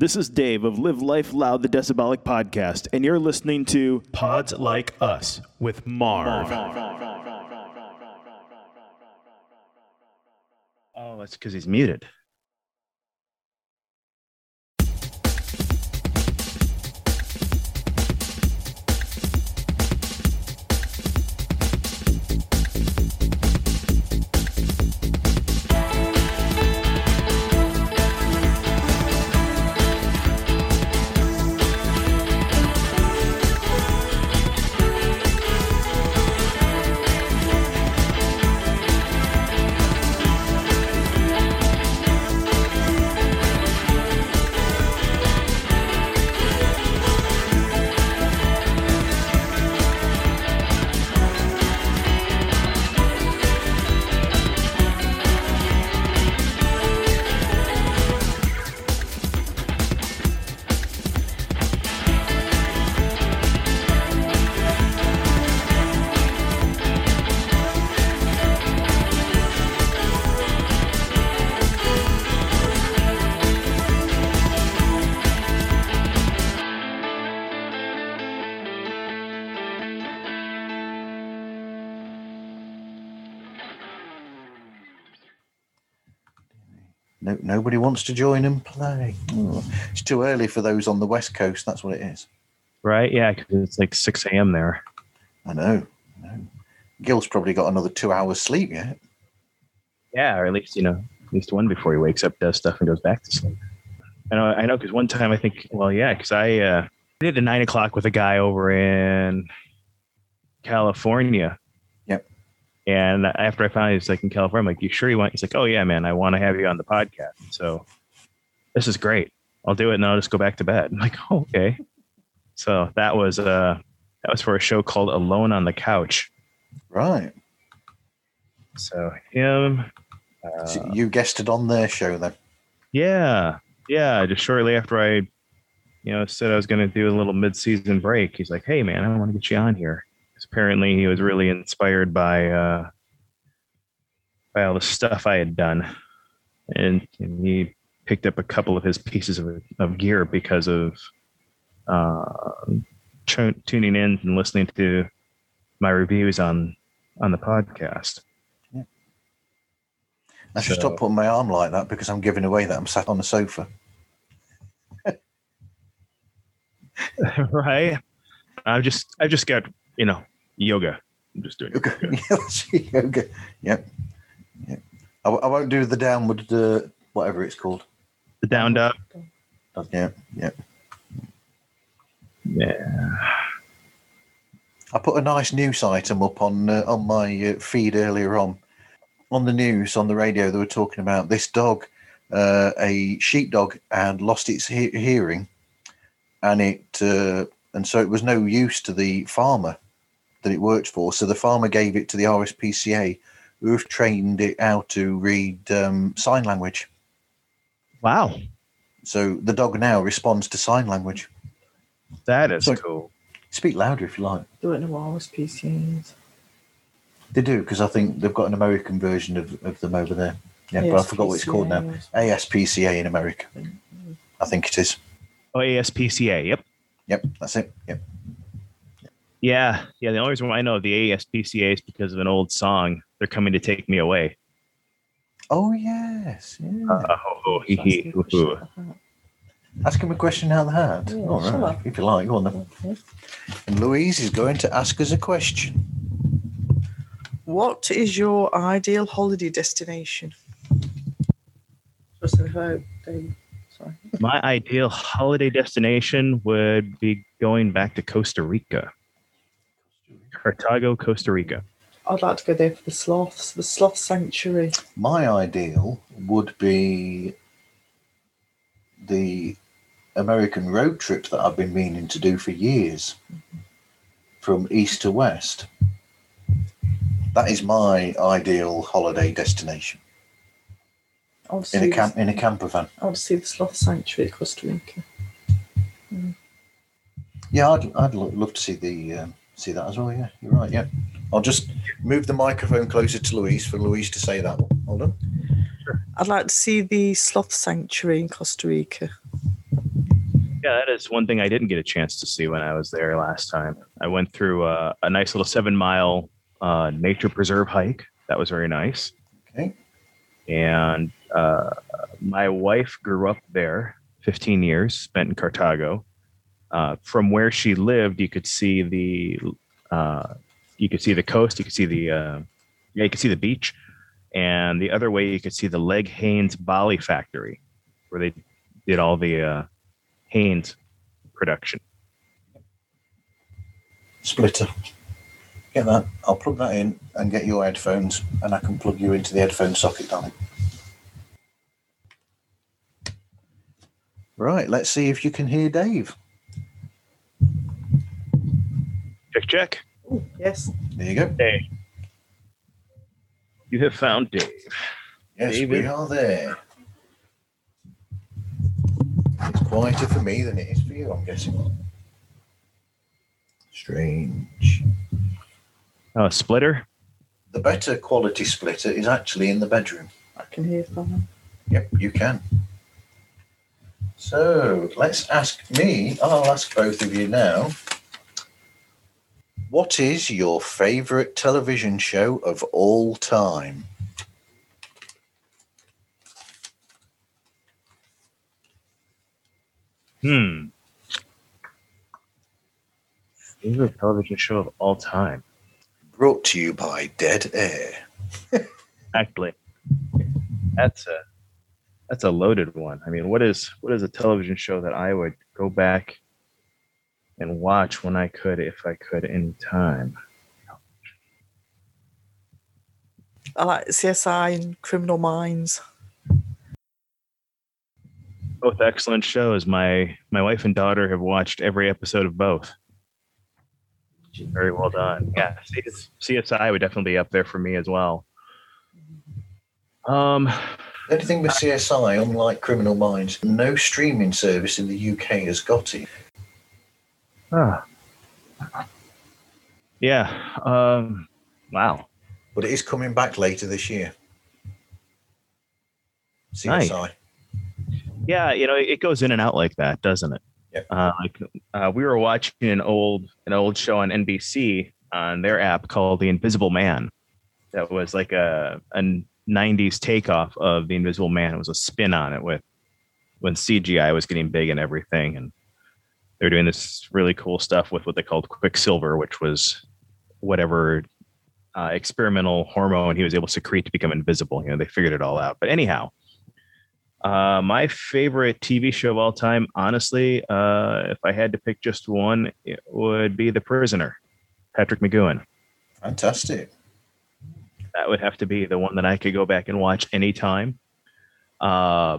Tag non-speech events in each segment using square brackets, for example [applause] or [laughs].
This is Dave of Live Life Loud, the Decibelic podcast, and you're listening to Pods Like Us with Marv. Oh, that's because he's muted. Nobody wants to join and play. Oh, it's too early for those on the west coast. That's what it is. Right? Yeah, because it's like 6 a.m. there. I know. I know. Gil's probably got another two hours sleep yet. Yeah, or at least, you know, at least one before he wakes up, does stuff, and goes back to sleep. I know, I know, because one time I think, well, yeah, because I uh, did a nine o'clock with a guy over in California. And after I found he's like in California, I'm like, you sure you want? He's like, oh, yeah, man, I want to have you on the podcast. So this is great. I'll do it and I'll just go back to bed. [laughs] I'm like, oh, okay. So that was uh that was for a show called Alone on the Couch. Right. So him, uh, So you guested on their show then. yeah, yeah. Just shortly after I, you know, said I was going to do a little mid-season break, he's like, "Hey, man, I want to get you on here." Apparently, he was really inspired by uh, by all the stuff I had done, and, and he picked up a couple of his pieces of, of gear because of uh, tu- tuning in and listening to my reviews on on the podcast. I should So- stop putting my arm like that because I'm giving away that I'm sat on the sofa. [laughs] right? I've just I've just got you know yoga. I'm just doing Yoga. yoga. [laughs] Yoga. Yep. Yep. I, I won't do the downward, uh, whatever it's called. the down dog. Yeah. Yeah. Yeah. I put a nice news item up on uh, on my uh, feed earlier on. On the news, on the radio, they were talking about this dog, uh, a sheepdog, and lost its he- hearing, and it uh, and so it was no use to the farmer that it worked for. So the farmer gave it to the RSPCA, who have trained it how to read um, sign language. Wow, So the dog now responds to sign language. that is So- cool. Speak louder if you like. Do it in what RSPCA. They do because I think they've got an American version of, of them over there. Yeah, but I forgot what it's called now. ASPCA in America. I think it is. Oh, ASPCA. Yep. Yep, that's it. Yep. Yeah. Yeah. The only reason why I know of the ASPCA is because of an old song. They're coming to take me away. Oh yes. Yeah. Uh, oh, hee, hee, hoo, hoo. ask him a question out of the hat. Yeah, All shall right, I? if you like. Go on then. Okay. And Louise is going to ask us a question. What is your ideal holiday destination? Just a vote, Dave. Sorry. My ideal holiday destination would be going back to Costa Rica, Cartago, Costa Rica. I'd like to go there for the sloths, the sloth sanctuary. My ideal would be the American road trip that I've been meaning to do for years from east to west. That is my ideal holiday destination I in a camp the, in a camper van. I want to see the sloth sanctuary at Costa Rica. Yeah, I'd, I'd lo- love to see the um, see that as well. Yeah, you're right. Yeah, I'll just move the microphone closer to Louise for Louise to say that. Hold on. I'd like to see the sloth sanctuary in Costa Rica. Yeah, that is one thing I didn't get a chance to see when I was there last time. I went through uh, a nice little seven mile uh, nature preserve hike. That was very nice. Okay. And uh, my wife grew up there 15 years, spent in Cartago. Uh, from where she lived, you could see the uh, you could see the coast, you could see the uh, yeah, you could see the beach, and the other way you could see the Leg Hanes Bali factory, where they did all the uh, Hanes production. Splitter. Get that. I'll plug that in and get your headphones, and I can plug you into the headphone socket, darling. Right, let's see if you can hear Dave. Check, check. Yes. There you go. Hey, you have found Dave. Yes, David. we are there. It's quieter for me than it is for you, I'm guessing. Strange. Oh, a splitter. The better quality splitter is actually in the bedroom. I can hear fine. Yep, you can. So let's ask me, I'll ask both of you now. What is your favourite television show of all time? Hmm. Favorite television show of all time. Brought to you by Dead Air. Actually, that's a that's a loaded one. I mean, what is what is a television show that I would go back and watch when I could, if I could, in time? I like CSI and Criminal Minds. Both excellent shows. My my wife and daughter have watched every episode of both. Very well done. Yeah, CSI would definitely be up there for me as well. Um, The thing with CSI, unlike Criminal Minds, no streaming service in the UK has got it. Ah. yeah. Um, wow. But it is coming back later this year. Nice. Yeah, you know, it goes in and out like that, doesn't it? Yep. Uh, like uh, we were watching an old an old show on NBC on their app called The Invisible Man. That was like a a '90s takeoff of The Invisible Man. It was a spin on it with when CGI was getting big and everything, and they were doing this really cool stuff with what they called Quicksilver, which was whatever uh, experimental hormone he was able to secrete to become invisible. You know, they figured it all out. But anyhow, uh, my favorite TV show of all time, honestly, uh, if I had to pick just one, it would be The Prisoner, Patrick McGoohan. Fantastic. That would have to be the one that I could go back and watch anytime. Uh,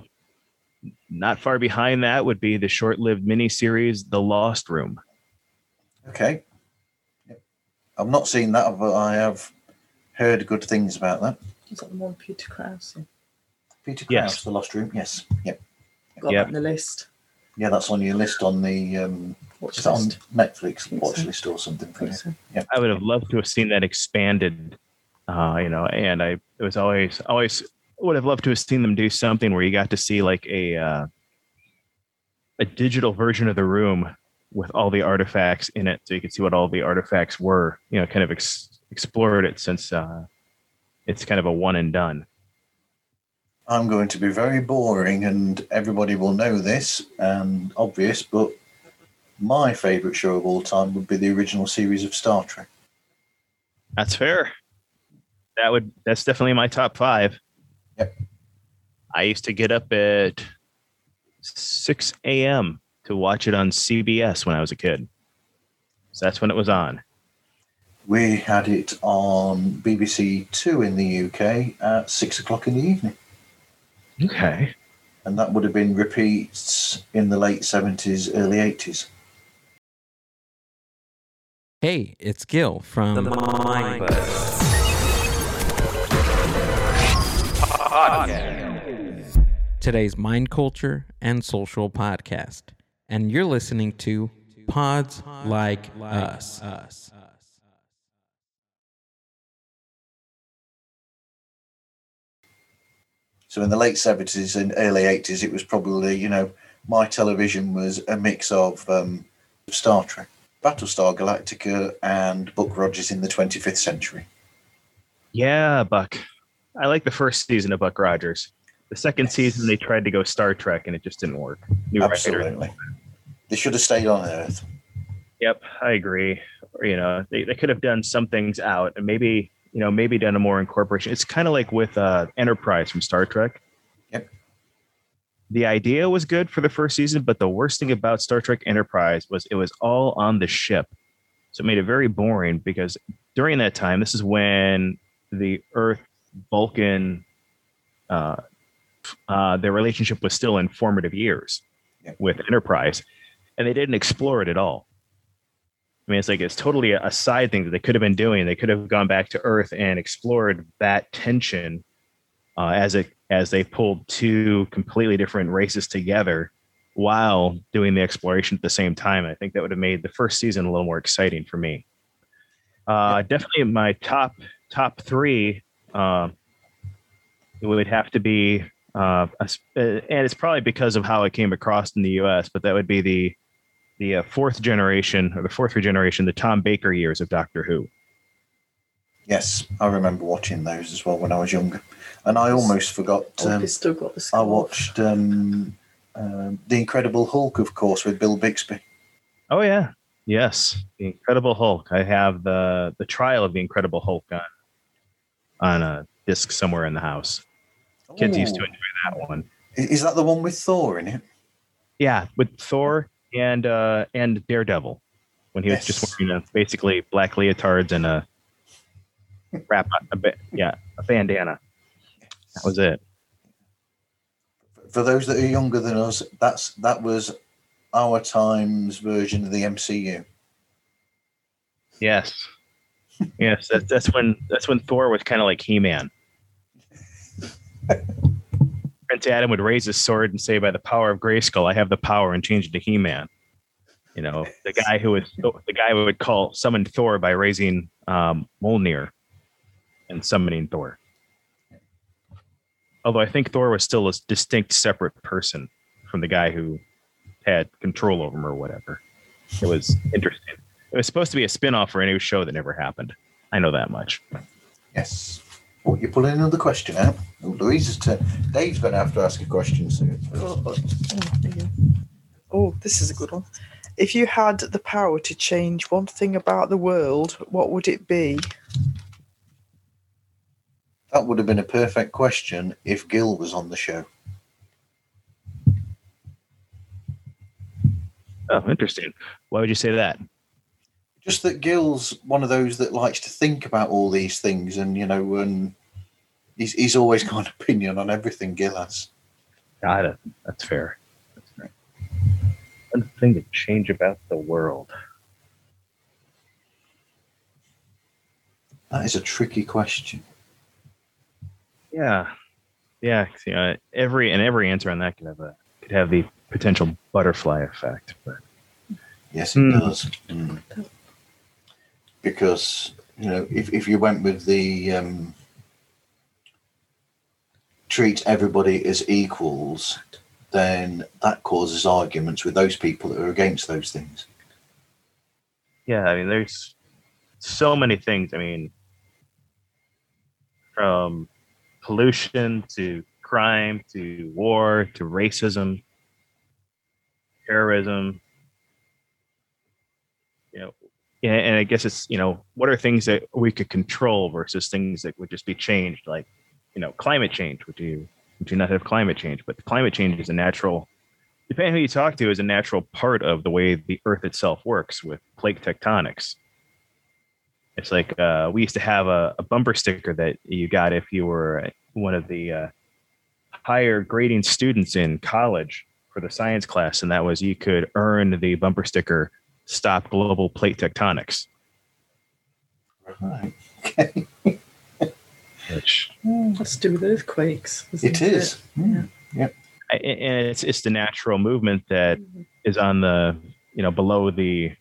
not far behind that would be the short-lived miniseries The Lost Room. Okay. Yep. I've not seen that, but I have heard good things about that. Is that the one Peter Krause? Peter Krause, Yes. The Lost Room. Yes. Yep. Got Yep. that in the list. Yeah, that's on your list on the um, Watch is that on. Netflix watch so. list or something I for you. think so. I would have loved to have seen that expanded, uh, you know, and I it was always always would have loved to have seen them do something where you got to see like a uh, a digital version of the room with all the artifacts in it, so you could see what all the artifacts were. You know, kind of ex- explored it since uh, it's kind of a one and done. I'm going to be very boring, and everybody will know this and obvious, but my favourite show of all time would be the original series of Star Trek. That's fair. That would that's definitely my top five. Yep. I used to get up at six a.m. to watch it on CBS when I was a kid. So that's when it was on. We had it on BBC Two in the UK at six o'clock in the evening, Okay. and that would have been repeats in the late seventies, early eighties. Hey, it's Gil from The Mind Buzz. Today's Mind Culture and Social Podcast, and you're listening to Pods Like Us. So in the late seventies and early eighties, it was probably you know my television was a mix of um, Star Trek, Battlestar Galactica, and Buck Rogers in the 25th century. Yeah, Buck. I like the first season of Buck Rogers. The second Yes. season they tried to go Star Trek and it just didn't work. New. Absolutely. They should have stayed on Earth. Yep, I agree. Or, you know, they, they could have done some things out and maybe, you know, maybe done a more incorporation. It's kind of like with uh, Enterprise from Star Trek. Yep. The idea was good for the first season, but the worst thing about Star Trek Enterprise was it was all on the ship. So it made it very boring because during that time, this is when the Earth Vulcan, uh, uh, their relationship was still in formative years Yep. with Enterprise, and they didn't explore it at all. I mean, it's like it's totally a, a side thing that they could have been doing. They could have gone back to Earth and explored that tension uh, as it as they pulled two completely different races together while doing the exploration at the same time. I think that would have made the first season a little more exciting for me. Uh, Definitely my top top three. Um, it would have to be, uh, a s- uh, and it's probably because of how it came across in the U.S. But that would be the the uh, fourth generation or the fourth generation, the Tom Baker years of Doctor Who. Yes, I remember watching those as well when I was younger. And I almost forgot. Oh, Um, still got the I watched um, um The Incredible Hulk, of course, with Bill Bixby. Oh yeah, yes, the Incredible Hulk. I have the the trial of the Incredible Hulk on on a disc somewhere in the house. Kids used to enjoy that one. Is that the one with Thor in it? Yeah, with Thor and uh and Daredevil when he was just wearing a, basically black leotards and a wrap a ba- yeah a bandana. That was it. For those that are younger than us, that's that was our time's version of the MCU. Yes, yes. That's that's when that's when Thor was kind of like He Man. Prince Adam would raise his sword and say, "By the power of Grayskull, I have the power," and change it to He Man. You know, the guy who was the guy who would call summon Thor by raising um, Mjolnir and summoning Thor. Although I think Thor was still a distinct, separate person from the guy who had control over him or whatever. It was interesting. It was supposed to be a spin-off for a new show that never happened. I know that much. Yes. Oh, you're pulling another question out. Oh, Louise's turn. Dave's going to have to ask a question soon. Oh, oh, there you go. Oh, this is a good one. If you had the power to change one thing about the world, what would it be? That would have been a perfect question if Gil was on the show. Oh, interesting. Why would you say that? Just that Gil's one of those that likes to think about all these things, and you know, and he's he's always got an [laughs] opinion on everything. Gil has. Got it. That's fair. That's fair. One thing to change about the world. That is a tricky question. Yeah, yeah. You know, every and every answer on that could have a could have the potential butterfly effect. But Yes, it Hmm. does. Mm. Because you know, if if you went with the um, treat everybody as equals, then that causes arguments with those people that are against those things. yeah, I mean, there's so many things. I mean, from pollution to crime to war to racism, terrorism. You know, yeah, and I guess it's you know what are things that we could control versus things that would just be changed, like you know climate change. Would you would you not have climate change? But climate change is a natural. Depending who you talk to, is a natural part of the way the Earth itself works with plate tectonics. It's like uh, we used to have a, a bumper sticker that you got if you were one of the uh, higher grading students in college for the science class, and that was you could earn the bumper sticker "Stop Global Plate Tectonics," Right. [laughs] which That's to do with earthquakes. isn't It is. Mm. I- and it's it's the natural movement that is on the you know below the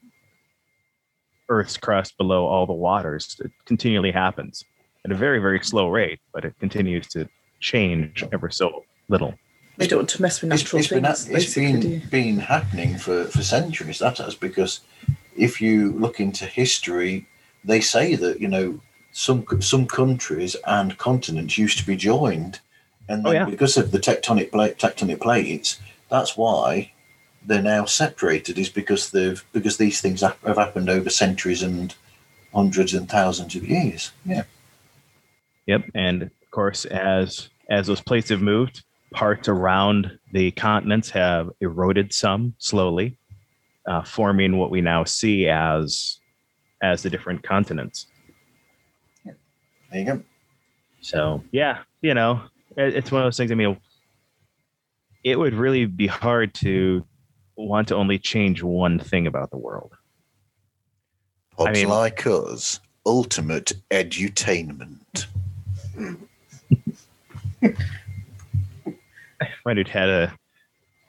Earth's crust, below all the waters. It continually happens at a very very slow rate, but it continues to change ever so little. They don't want to mess with It's, natural it's been things. hap- it's basically, do you? been been happening for for centuries. That has because if you look into history, they say that you know some some countries and continents used to be joined, and Oh, yeah. because of the tectonic plate tectonic plates, that's why they're now separated. Is because they've because these things have happened over centuries and hundreds and thousands of years. Yeah. Yep, and of course, as as those plates have moved, parts around the continents have eroded some slowly, uh, forming what we now see as as the different continents. There you go. So yeah, you know, it, it's one of those things. I mean, it would really be hard to want to only change one thing about the world. Pods mean- like us, ultimate edutainment. [laughs] My dude had a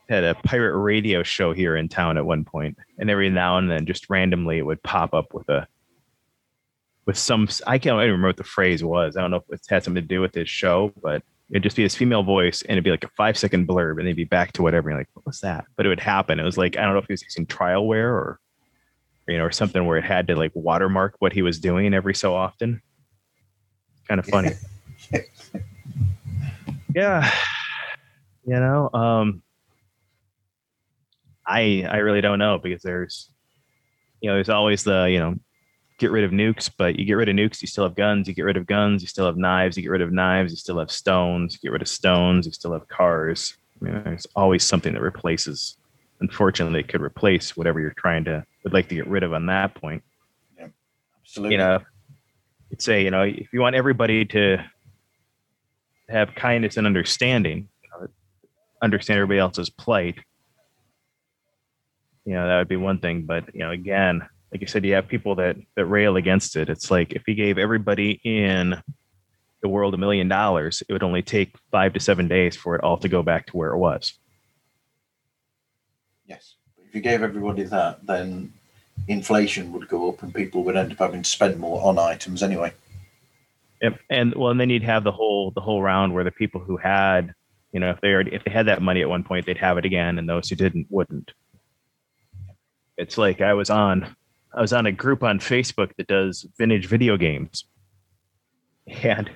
had a pirate radio show here in town at one point, and every now and then, just randomly, it would pop up with a with some. I can't I remember what the phrase was. I don't know if it had something to do with his show, but it'd just be his female voice, and it'd be like a five second blurb, and they'd be back to whatever. And like, what was that? But it would happen. It was like I don't know if he was using trialware or you know, or something where it had to like watermark what he was doing every so often. Kind of funny. [laughs] yeah. You know, um I I really don't know because there's you know, there's always the, you know, get rid of nukes, but you get rid of nukes, you still have guns, you get rid of guns, you still have knives, you get rid of knives, you still have stones, you get rid of stones, you still have cars. I mean, there's always something that replaces. Unfortunately, it could replace whatever you're trying to would like to get rid of on that point Absolutely. you know, you'd say, you know, if you want everybody to have kindness and understanding, understand everybody else's plight, you know, that would be one thing. But, you know, again, like you said, you have people that, that rail against it. It's like if you gave everybody in the world a million dollars, it would only take five to seven days for it all to go back to where it was. Yes. If you gave everybody that, then inflation would go up and people would end up having to spend more on items anyway. Yep. And well, and then you'd have the whole the whole round where the people who had, you know, if they already if they had that money at one point, they'd have it again, and those who didn't wouldn't. It's like I was on I was on a group on Facebook that does vintage video games. [laughs] And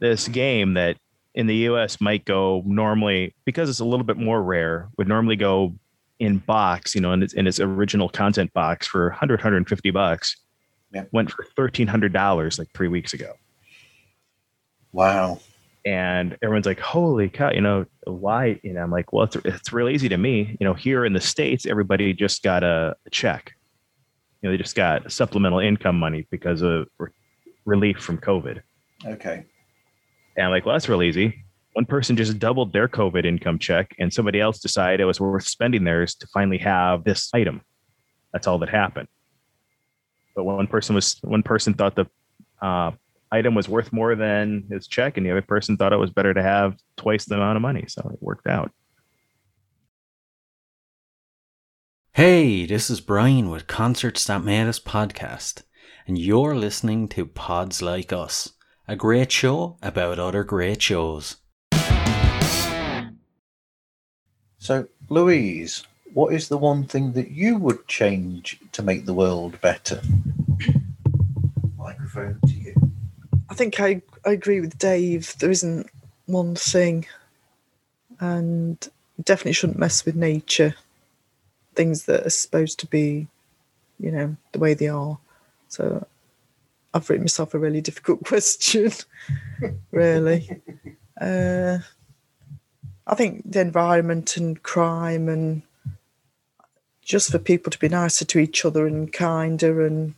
this game that in the US might go normally because it's a little bit more rare, would normally go in box, you know, in its in its original content box for 100 150 bucks. Yeah. Went for $1300 like 3 weeks ago Wow. And everyone's like, "Holy cow!" You know why? You know, I'm like, "Well, it's it's real easy to me." You know, here in the states, everybody just got a, a check. You know, they just got supplemental income money because of re- relief from COVID. Okay. And I'm like, "Well, that's real easy." One person just doubled their COVID income check, and somebody else decided it was worth spending theirs to finally have this item. That's all that happened. But one person was one person thought the uh, item was worth more than his check, and the other person thought it was better to have twice the amount of money. So it worked out. Hey, this is Brian with Concerts That Made Us podcast, and you're listening to Pods Like Us, a great show about other great shows. So, Louise, what is the one thing that you would change to make the world better? Microphone to you. I think I, I agree with Dave. There isn't one thing, and definitely shouldn't mess with nature. Things that are supposed to be, you know, the way they are. So I've written myself a really difficult [laughs] question, really. Uh, I think the environment and crime and just for people to be nicer to each other and kinder and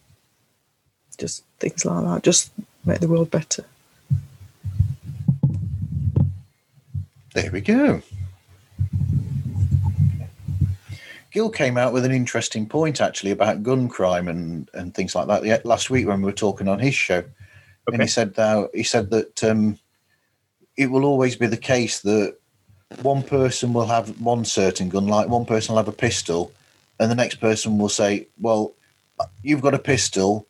just things like that. Just make the world better. There we go. Gil came out with an interesting point actually about gun crime and, and things like that yeah, last week when we were talking on his show. And he said that he said that um, it will always be the case that one person will have one certain gun, like one person will have a pistol, and the next person will say, "Well, you've got a pistol,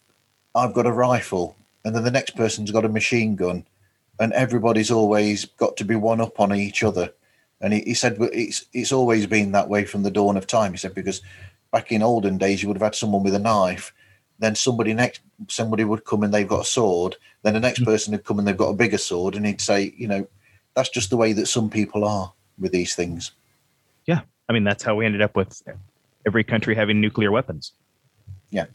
I've got a rifle," and then the next person's got a machine gun, and everybody's always got to be one up on each other. And he, he said, "Well, it's it's always been that way from the dawn of time. He said because back in olden days, you would have had someone with a knife, then somebody next somebody would come and they've got a sword, then the next mm. person would come and they've got a bigger sword, and he'd say, you know, that's just the way that some people are with these things. Yeah, I mean, that's how we ended up with every country having nuclear weapons. Yeah.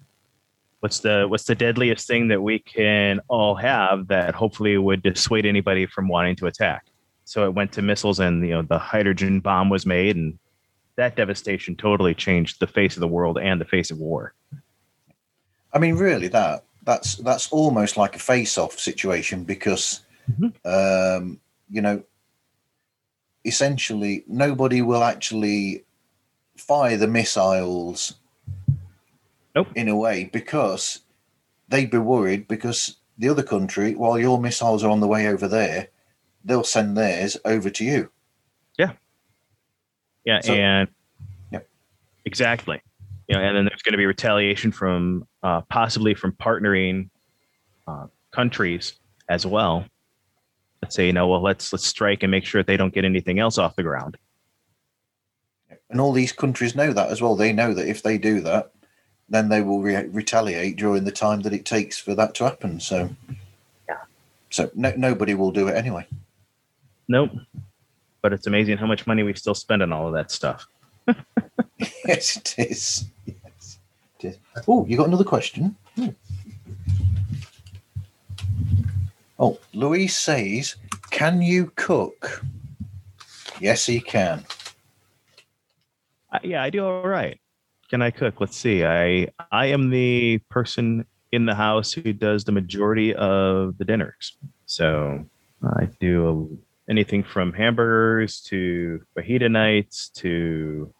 What's the what's the deadliest thing that we can all have that hopefully would dissuade anybody from wanting to attack? So it went to missiles, and you know the hydrogen bomb was made, and that devastation totally changed the face of the world and the face of war. I mean, really, that that's that's almost like a face-off situation because, Mhm. um, you know, essentially nobody will actually fire the missiles. Nope. In a way, because they'd be worried because the other country, while your missiles are on the way over there, they'll send theirs over to you. Yeah, So- and yeah. exactly. You know, and then there's going to be retaliation from uh, possibly from partnering uh, countries as well. Let's say, you know, well, let's let's strike and make sure that they don't get anything else off the ground. And all these countries know that as well. They know that if they do that, then they will re- retaliate during the time that it takes for that to happen. So, Yeah. So no, nobody will do it anyway. Nope. But it's amazing how much money we still spend on all of that stuff. [laughs] yes, it is. Yes, it is. Oh, you got another question? Hmm. Oh, Louise says, "Can you cook?" Yes, he can. I, yeah, I do all right. Can I cook? Let's see. I I am the person in the house who does the majority of the dinners. So I do anything from hamburgers to fajita nights to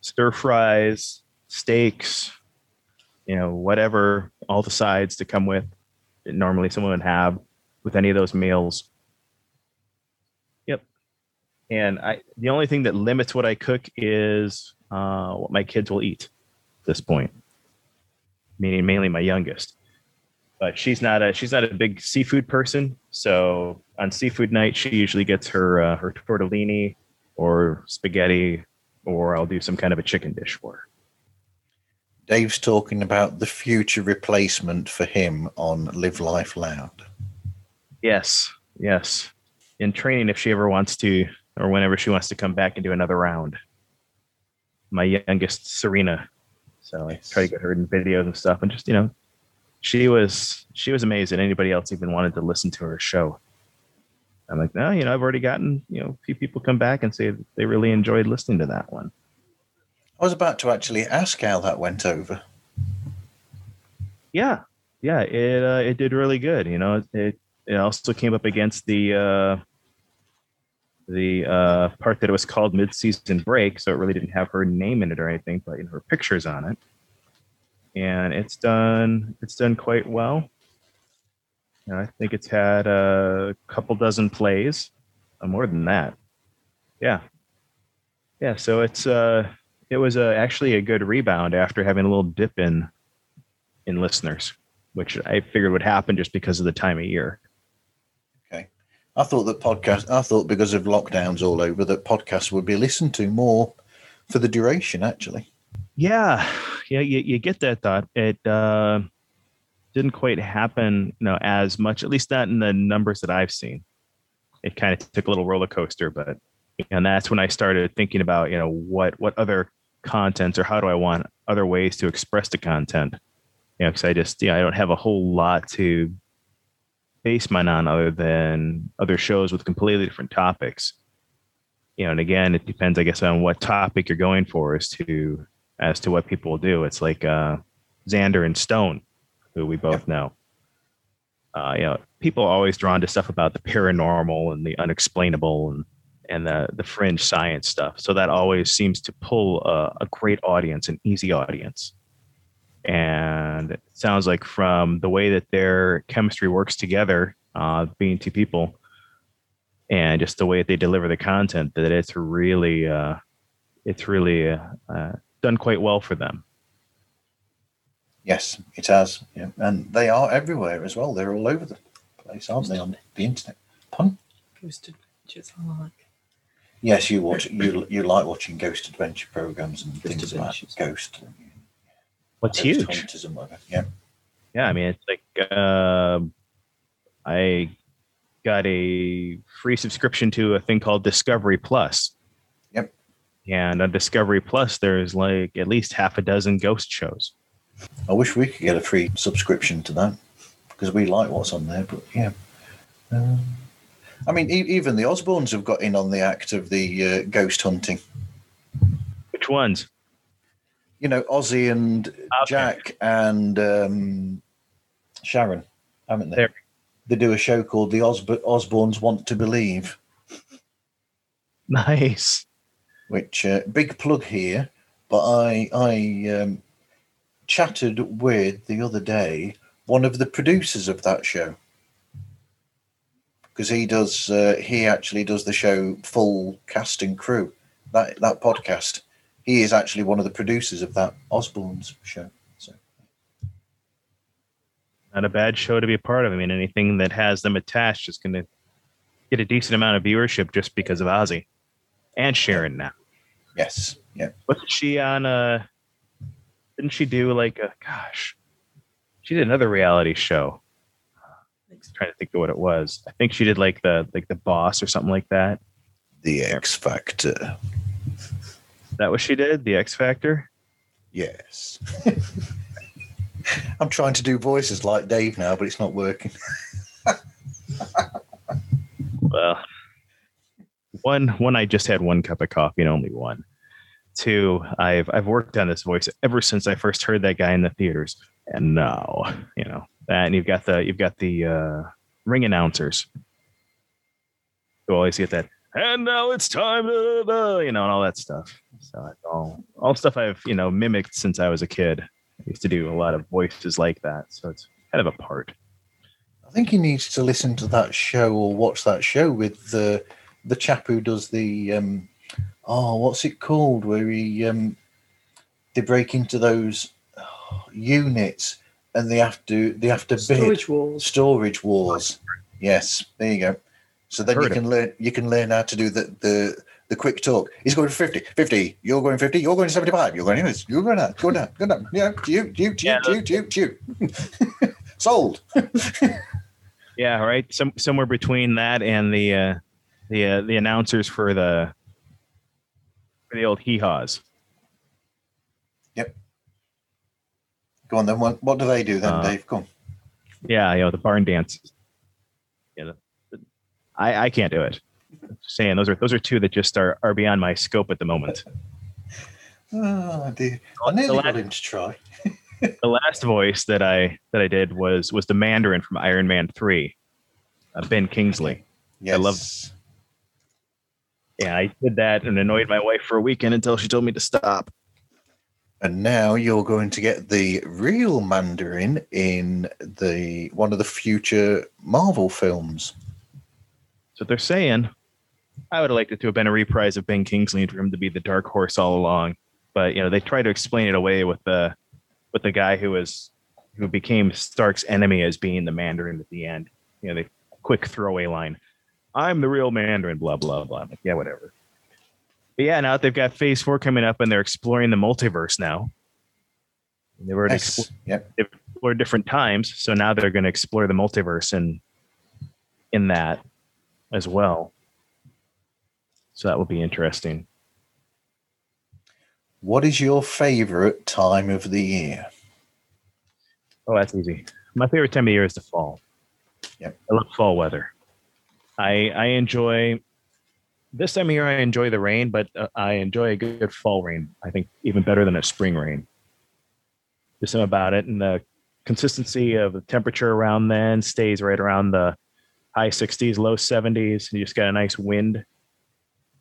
stir fries, steaks, you know, whatever, all the sides to come with. that Normally, someone would have with any of those meals. Yep. And I, the only thing that limits what I cook is uh, what my kids will eat at this point, meaning mainly my youngest. But she's not a she's not a big seafood person, so on seafood night she usually gets her uh, her tortellini or spaghetti, or I'll do some kind of a chicken dish for her. Dave's talking about the future replacement for him on Live Life Loud. Yes, yes. In training, if she ever wants to, or whenever she wants to come back and do another round. My youngest, Serena. So I try to get her in videos and stuff, and just you know, she was she was amazing. that anybody else even wanted to listen to her show. I'm like, no, you know, I've already gotten you know a few people come back and say they really enjoyed listening to that one. I was about to actually ask how that went over. Yeah, yeah, it uh, it did really good. You know, it it also came up against the uh, the uh, part that it was called mid-season break, so it really didn't have her name in it or anything, but you know, her pictures on it, and it's done it's done quite well. I think it's had a couple dozen plays, uh, more than that. Yeah, yeah. So it's uh, it was uh, actually a good rebound after having a little dip in in listeners, which I figured would happen just because of the time of year. I thought that podcast, I thought because of lockdowns all over, that podcasts would be listened to more for the duration, actually. Yeah, yeah, you, you get that thought. It uh, didn't quite happen, you know, as much. At least not in the numbers that I've seen. It kind of took a little roller coaster, but and that's when I started thinking about, you know, what what other contents or how do I want other ways to express the content. You know, because I just, you know, I don't have a whole lot to base mine on other than other shows with completely different topics. You know, and again, it depends, I guess, on what topic you're going for as to as to what people will do. It's like uh, Xander and Stone, who we both know. Uh, you know, people are always drawn to stuff about the paranormal and the unexplainable and and the the fringe science stuff. So that always seems to pull a, a great audience, an easy audience. And it sounds like from the way that their chemistry works together, uh, being two people, and just the way that they deliver the content, that it's really, uh, it's really uh, uh, done quite well for them. Yes, it has. Yeah. And they are everywhere as well. They're all over the place, aren't they, on the internet? Pun? Posted pictures I like. Yes, you watch you you like watching ghost adventure programs and Ghost things like adventures. ghost. What's huge? Yeah. Yeah, I mean, it's like uh, I got a free subscription to a thing called Discovery Plus. Yep. And on Discovery Plus, there's like at least half a dozen ghost shows. I wish we could get a free subscription to that because we like what's on there. But yeah, um, I mean, e- even the Osbournes have got in on the act of the uh, ghost hunting. Which ones? You know, Ozzy and Jack and um, Sharon, haven't they? There. They do a show called The Osb- Osbournes Want to Believe, Nice. which uh, big plug here. But I I um, chatted with the other day one of the producers of that show because he does uh, he actually does the show full cast and crew that that podcast. He is actually one of the producers of that Osbournes show. So Not a bad show to be a part of. I mean, anything that has them attached is going to get a decent amount of viewership just because of Ozzy and Sharon now. yes, yeah. Wasn't she on uh didn't she do like a gosh she did another reality show I'm trying to think of what it was i think she did like the like the boss or something like that The X Factor. That what she did? The x factor? Yes. [laughs] I'm trying to do voices like Dave now, but it's not working. [laughs] well one one i just had one cup of coffee and only one. Two i've i've worked on this voice ever since i first heard that guy in the theaters. And now you know that and you've got the you've got the uh ring announcers. Who always get that and now it's time to, to," you know and all that stuff so it's all all stuff i've you know mimicked since i was a kid i used to do a lot of voices like that so it's kind of a part I think he needs to listen to that show or watch that show with the the chap who does the um oh what's it called where he um they break into those oh, units and they have to they have to bid Storage wars. storage wars. Yes, there you go. So then you Heard it. can learn you can learn how to do the the the quick talk. He's going to 50, 50, you're going 50, you're going 75, you're going this, you're going that, go down, go down. Yeah, you, you, you, Yeah, you, you, you. [laughs] Sold. [laughs] Yeah, right. Some somewhere between that and the uh, the uh, the announcers for the for the old hee haws. Yep. Go on then. What, what do they do then, Uh, Dave? Come. Yeah, you know the barn dances. Yeah, the, the- I I can't do it. Just saying those are those are two that just are are beyond my scope at the moment. [laughs] Oh, dear. I nearly the got him to try. [laughs] the last voice that I that I did was was the Mandarin from Iron Man Three, uh, Ben Kingsley. Yes. I love- Yeah, I did that and annoyed my wife for a weekend until she told me to stop. And now you're going to get the real Mandarin in the one of the future Marvel films. What they're saying. I would have liked it to have been a reprise of Ben Kingsley and for him to be the dark horse all along. But you know, they try to explain it away with the with the guy who was who became Stark's enemy as being the Mandarin at the end. You know, the quick throwaway line. I'm the real Mandarin, blah blah blah. Like, yeah, whatever. But yeah, now they've got phase four coming up and they're exploring the multiverse now. They've already Yes. explored Yep. explore different times. So now they're going to explore the multiverse and in that as well. So that will be interesting. What is your favorite time of the year? Oh, that's easy. My favorite time of year is the fall. Yep. I love fall weather. I I enjoy this time of year. I enjoy the rain, but uh, I enjoy a good fall rain. I think even better than a spring rain. There's something about it, and the consistency of the temperature around then stays right around the high 60s, low 70s. You just got a nice wind.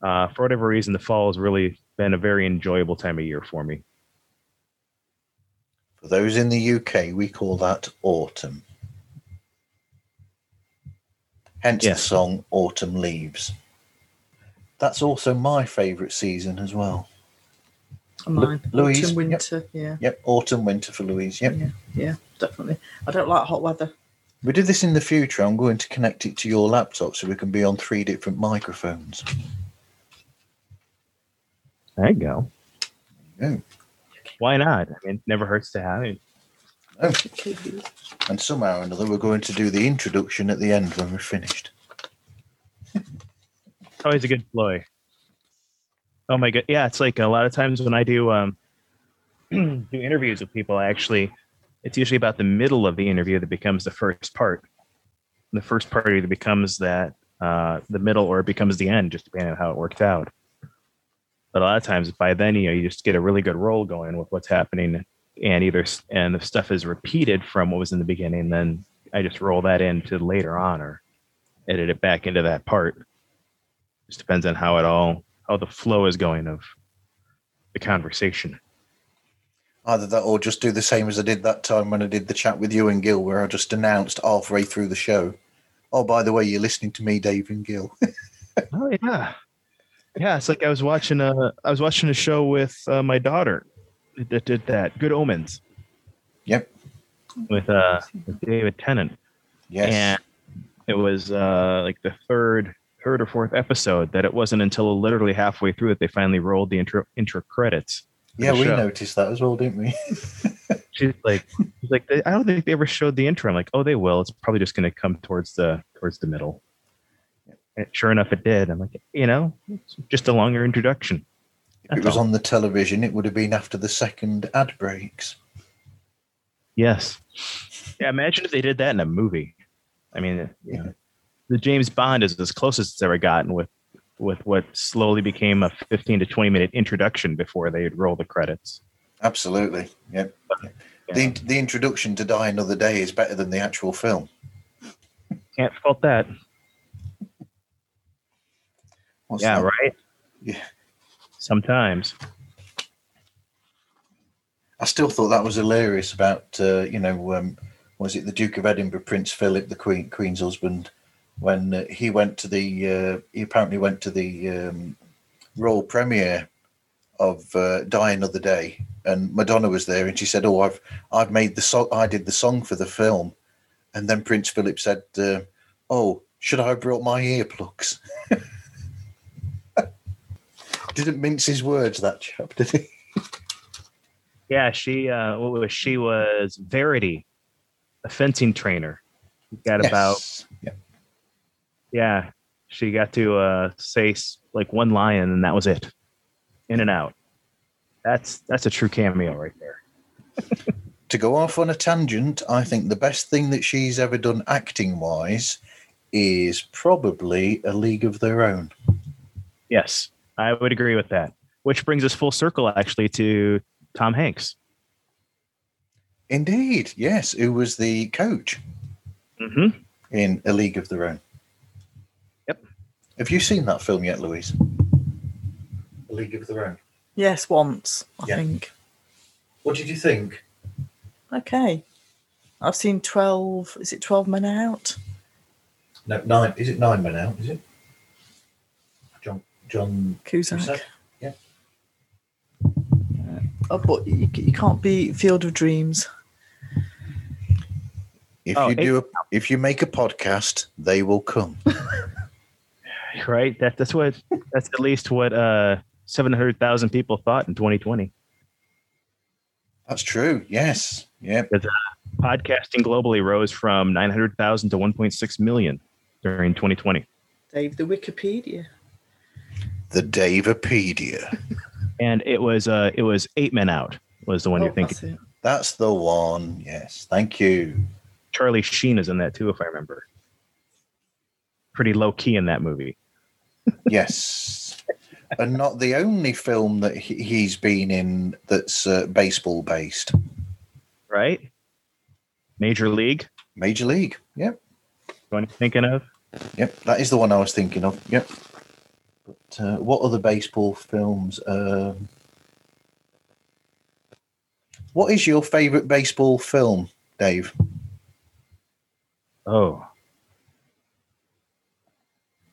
Uh, for whatever reason, the fall has really been a very enjoyable time of year for me. For those in the UK, we call that autumn. Hence Yeah. the song Autumn Leaves. That's also my favourite season as well. Mine. Louise, Autumn, yep. winter. Yeah. Yep, autumn, winter for Louise. Yep. Yeah. Yeah. Definitely. I don't like hot weather. We do this in the future. I'm going to connect it to your laptop so we can be on three different microphones. There you go. Yeah. Why not? I mean, it never hurts to have it. Oh, and somehow or another, we're going to do the introduction at the end when we're finished. Always a good ploy. Oh my god, yeah, it's like a lot of times when I do um [clears throat] do interviews with people, I actually it's usually about the middle of the interview that becomes the first part. The first part either becomes that uh the middle or it becomes the end, just depending on how it worked out. But a lot of times by then, you know, you just get a really good roll going with what's happening and either and if stuff is repeated from what was in the beginning, then I just roll that into later on or edit it back into that part. Just depends on how it all how the flow is going of the conversation. Either that or just do the same as I did that time when I did the chat with you and Gil, where I just announced halfway through the show, oh, by the way, you're listening to me, Dave and Gil. [laughs] Oh yeah, yeah. It's like I was watching a I was watching a show with uh, my daughter that did that. Good Omens yep. with uh with David Tennant, Yes. and it was uh like the third third or fourth episode that it wasn't until literally halfway through that they finally rolled the intro intro credits. For yeah, we show. noticed that as well, didn't we? [laughs] She's like, she's like, I don't think they ever showed the intro. I'm like, oh, they will. It's probably just going to come towards the towards the middle. And sure enough, it did. I'm like, you know, it's just a longer introduction. if it was all. on the television, it would have been after the second ad breaks. Yes. Yeah. Imagine if they did that in a movie. I mean, you know, the James Bond is as close as it's ever gotten with with what slowly became a 15 to 20 minute introduction before they'd roll the credits. Absolutely. Yep. Yeah. The, the introduction to Die Another Day is better than the actual film. Can't fault that. What's yeah. that? Right. Yeah. Sometimes. I still thought that was hilarious about uh, you know um, was it the Duke of Edinburgh, Prince Philip, the Queen Queen's husband, when uh, he went to the uh, he apparently went to the um, royal premiere of uh, Die Another Day, and Madonna was there, and she said, "Oh, I've I've made the song, I did the song for the film," and then Prince Philip said, uh, "Oh, should I have brought my earplugs?" [laughs] Didn't mince his words, that chap, did he? Yeah, she uh what was she was Verity, a fencing trainer. Got about Yes. Yeah. Yeah, she got to uh say like one line and that was it. In and out. That's that's a true cameo right there. [laughs] to go off on a tangent, I think the best thing that she's ever done acting wise is probably A League of Their Own. Yes, I would agree with that. Which brings us full circle actually to Tom Hanks. Indeed, yes, who was the coach Mm-hmm. in A League of Their Own. Yep. Have you seen that film yet, Louise? A League of Their Own. Yes, once, I Yeah. think. What did you think? Okay. I've seen 12, is it 12 Men Out? No, nine. Is it nine men out? Is it? John. John. Cusack. Cusack? Yeah. Oh, but you, you can't beat Field of Dreams. If Oh, you do, a, if you make a podcast, they will come. [laughs] [laughs] Right? That that's what that's at least what uh seven hundred thousand people thought in 2020. That's true. Yes. Yeah. podcasting globally rose from 900,000 to 1.6 million during 2020. Dave, the Wikipedia. The Davepedia. [laughs] And it was uh it was 8 men out was the one Oh, you're thinking. that's it. That's the one. Yes. Thank you. Charlie Sheen is in that too if I remember. Pretty low key in that movie. Yes. and not the only film that he- he's been in that's uh, baseball based. Right? Major League, Major League. Yep. what are thinking of? Yep. That is the one I was thinking of. Yep. But uh, what other baseball films? Um, what is your favorite baseball film, Dave? Oh.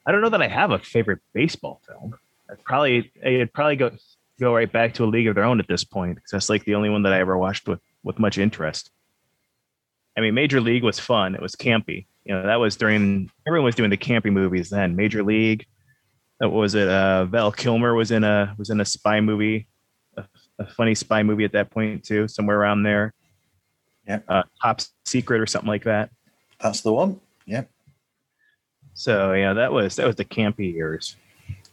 I don't know that I have a favorite baseball film. I'd probably I'd probably go go right back to a League of Their Own at this point because that's like the only one that I ever watched with with much interest. I mean, Major League was fun. It was campy. You know, that was during everyone was doing the campy movies then. Major League, What was it? Uh, Val Kilmer was in a was in a spy movie, a, a funny spy movie at that point too, somewhere around there. Yeah. Uh, Top Secret or something like that. That's the one. Yeah. So yeah, that was that was the campy years.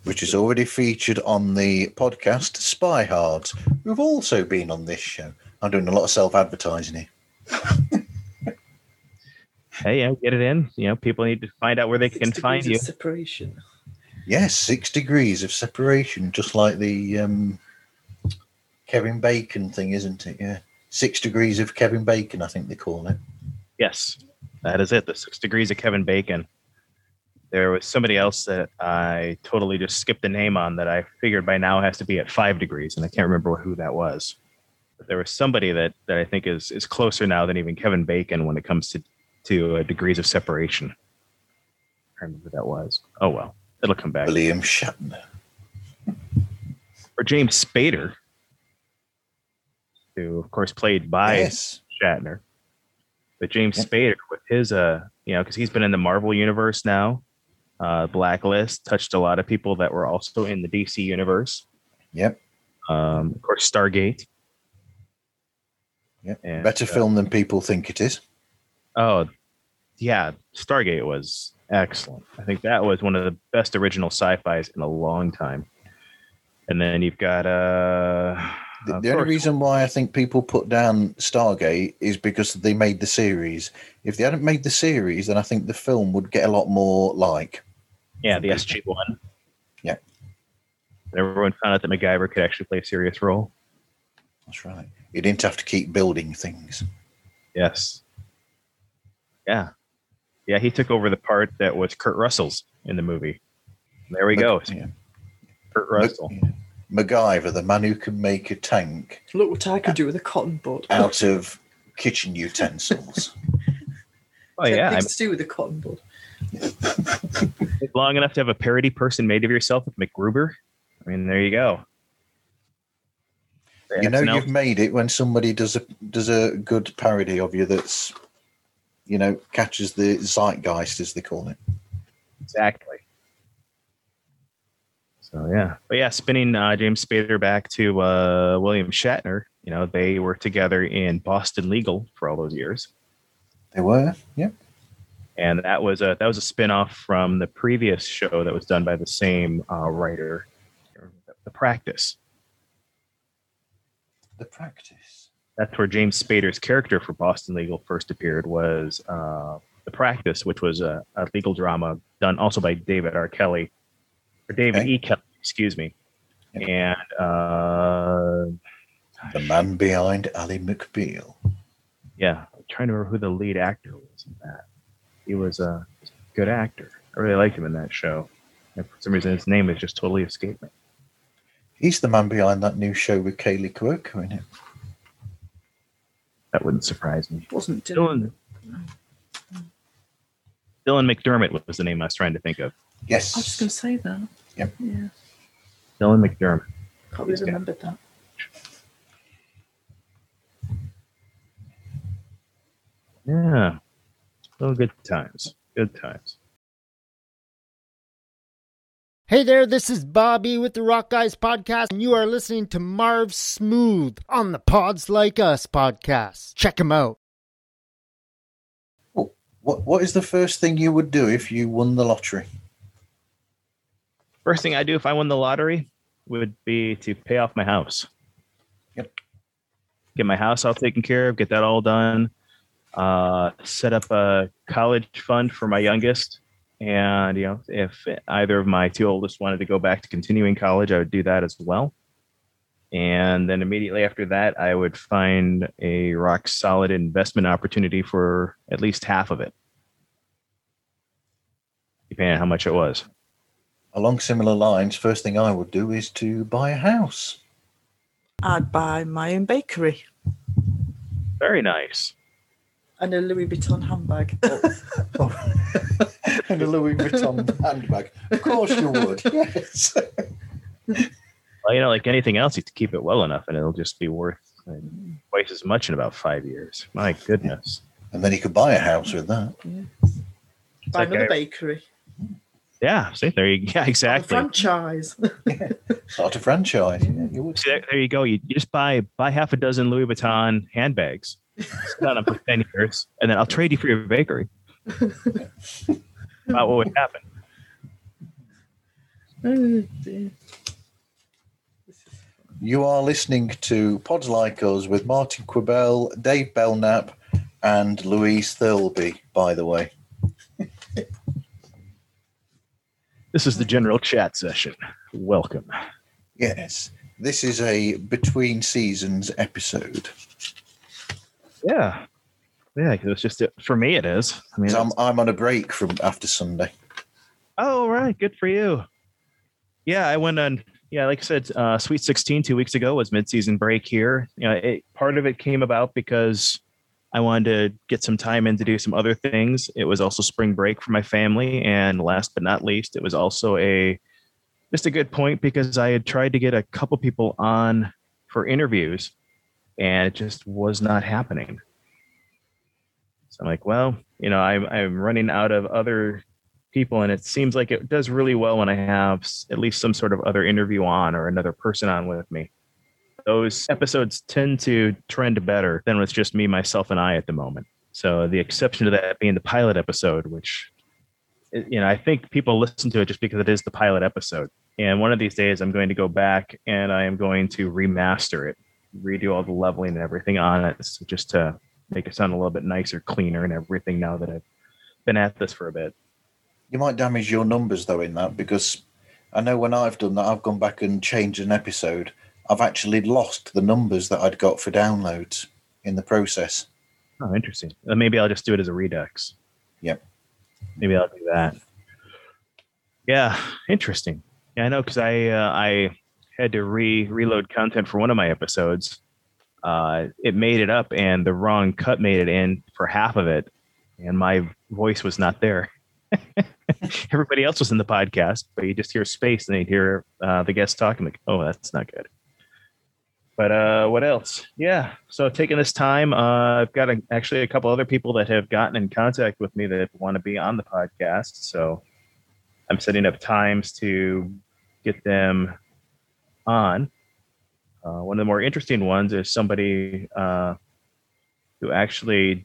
Which is already featured on the podcast Spy Hards, who've also been on this show. I'm doing a lot of self advertising here. [laughs] Hey, yeah, get it in. You know, people need to find out where they Six can find degrees you. Separation. Yes, six degrees of separation, just like the um, Kevin Bacon thing, isn't it? Yeah. Six degrees of Kevin Bacon, I think they call it. Yes, that is it. The six degrees of Kevin Bacon. There was somebody else that I totally just skipped the name on that I figured by now has to be at five degrees, and I can't remember who that was. But there was somebody that that I think is is closer now than even Kevin Bacon when it comes to to uh, degrees of separation. I remember who that was. Oh well, it'll come back. William Shatner. Or James Spader, who of course played by Yes. Shatner. But James Yep. Spader with his uh you know because he's been in the Marvel universe now. Uh, Blacklist touched a lot of people that were also in the DC universe. Yep. Um, of course, Stargate. Yep. And, Better uh, film than people think it is. Oh, yeah, Stargate was excellent. I think that was one of the best original sci-fi's in a long time. And then you've got uh, The, the only reason why I think people put down Stargate is because they made the series. If they hadn't made the series, then I think the film would get a lot more like. Yeah, the SG One. Yeah. Everyone found out that MacGyver could actually play a serious role. That's right. You didn't have to keep building things. Yes. Yeah. Yeah, he took over the part that was Kurt Russell's in the movie. There we go. Yeah. Kurt Russell. Yeah. MacGyver, the man who can make a tank Look what I could do with a cotton bud. out of kitchen utensils. [laughs] Oh yeah, Things I'm to do with a cotton bud. [laughs] long enough to have a parody person made of yourself with MacGruber. I mean, there you go. You know you've made it when somebody does a does a good parody of you that's you know catches the zeitgeist as they call it. exactly. So yeah, but yeah, spinning uh, James Spader back to uh, William Shatner. You know, they were together in Boston Legal for all those years. They were, yeah. And that was a that was a spin-off from the previous show that was done by the same uh, writer. The practice. The practice. that's where james spader's character for boston legal first appeared was uh, the practice which was a, a legal drama done also by david r. Kelley. Or david Okay. e. Kelley excuse me. And uh, The man behind Ally McBeal. yeah i'm trying to remember who the lead actor was in that he was a good actor i really liked him in that show and for some reason his name has just totally escaped me He's the man behind that new show with Kaley Cuoco in it. That wouldn't surprise me. Wasn't Dylan. Dylan Dylan McDermott was the name I was trying to think of. Yes. I was just going to say that. Yep. Yeah. Dylan McDermott. Can't really He's remember that. Yeah. Oh, good times. Good times. Hey there, this is Bobby with the Rock Guys Podcast, and you are listening to Marv Smooth on the Pods Like Us podcast. Check him out. Oh, what What is the first thing you would do if you won the lottery? First thing I do if I won the lottery would be to pay off my house. Yep. Get my house all taken care of, get that all done. Uh, set up a college fund for my youngest. And, you know, if either of my two oldest wanted to go back to continuing college, I would do that as well. And then immediately after that, I would find a rock solid investment opportunity for at least half of it, depending on how much it was. Along similar lines, first thing I would do is to buy a house. I'd buy my own bakery Very nice. And a Louis Vuitton handbag. [laughs] and a Louis Vuitton handbag. Of course you would. Yes. Well, you know, like anything else, you have to keep it well enough, and it'll just be worth like, twice as much in about five years. My goodness. And then you could buy a house with that. buy like another I- bakery. Yeah, see, there you [laughs] yeah, A exactly. franchise. [laughs] Start a franchise. Yeah, you would. See, there, there you go. You, you just buy buy half a dozen Louis Vuitton handbags, sit on them for ten years, and then I'll trade you for your bakery. [laughs] About what would happen? oh dear. You are listening to Pods Like Us with Martin Quibell, Dave Belknap, and Louise Thirlby, by the way. This is the general chat session. Welcome. Yes, this is a between seasons episode. Yeah, yeah. It's just for me. It is. I mean, I'm, I'm on a break from after Sunday. Oh, right. Good for you. Yeah, I went on. Yeah, like I said, uh, Sweet 16 two weeks ago was mid season break here. You know, it, part of it came about because I wanted to get some time in to do some other things. It was also spring break for my family, and last but not least, it was also a just a good point because I had tried to get a couple people on for interviews, and it just was not happening. So I'm like, well, you know, I'm I'm running out of other people and it seems like it does really well when i have at least some sort of other interview on or another person on with me those episodes tend to trend better than with just me myself and i at the moment so the exception to that being the pilot episode which you know i think people listen to it just because it is the pilot episode and one of these days i'm going to go back and i am going to remaster it redo all the leveling and everything on it so just to make it sound a little bit nicer cleaner and everything now that i've been at this for a bit You might damage your numbers though in that because I know when I've done that, I've gone back and changed an episode. I've actually lost the numbers that I'd got for downloads in the process. Oh, interesting. Uh, maybe I'll just do it as a redux. Yep. Maybe I'll do that. Yeah, interesting. Yeah, I know because I uh, I had to re reload content for one of my episodes. Uh, it made it up, and the wrong cut made it in for half of it, and my voice was not there. [laughs] Everybody else was in the podcast, but you just hear space, and you hear uh, the guest talking. Like, oh, that's not good. But uh, what else? Yeah. So taking this time, uh, I've got a, actually a couple other people that have gotten in contact with me that want to be on the podcast. So I'm setting up times to get them on. Uh, one of the more interesting ones is somebody uh, who actually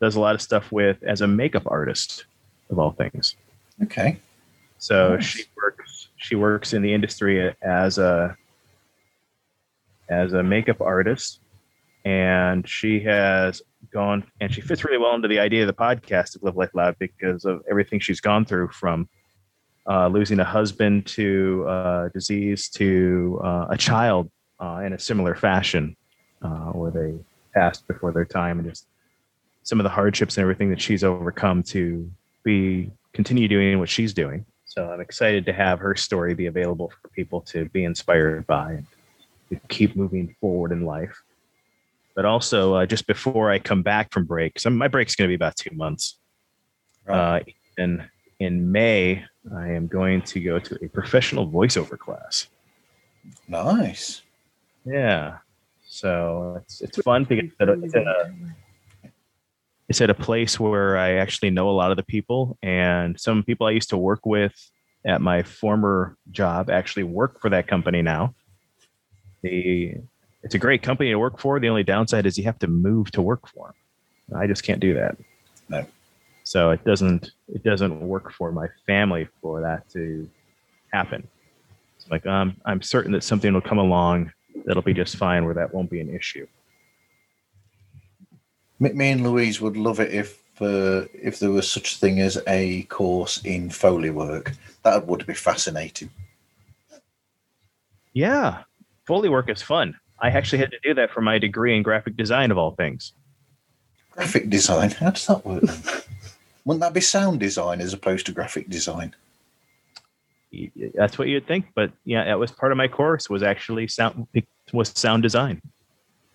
does a lot of stuff with as a makeup artist, of all things. Okay. So Nice. she works she works in the industry as a as a makeup artist and she has gone and she fits really well into the idea of the podcast of Live Life Loud because of everything she's gone through from uh, losing a husband to uh, disease to uh, a child uh, in a similar fashion uh, where they passed before their time and just some of the hardships and everything that she's overcome to be continue doing what she's doing. So I'm excited to have her story be available for people to be inspired by to keep moving forward in life. But also, uh, just before I come back from break, so my break's going to be about two months. Uh, in in May, I am going to go to a professional voiceover class. Nice. Yeah, so it's it's fun because it's at it's at a it's at a place where I actually know a lot of the people, and some people I used to work with at my former job actually work for that company now. The it's a great company to work for. The only downside is you have to move to work for them. I just can't do that. No. So it doesn't it doesn't work for my family for that to happen. It's like um, I'm certain that something will come along that'll be just fine where that won't be an issue. Me, me and Louise would love it if uh, if there was such a thing as a course in Foley work. That would be fascinating. Yeah, Foley work is fun. I actually had to do that for my degree in graphic design of all things. Graphic design. How does that work? then? [laughs] Wouldn't that be sound design as opposed to graphic design? That's what you'd think, but yeah, that was part of my course was actually sound was sound design.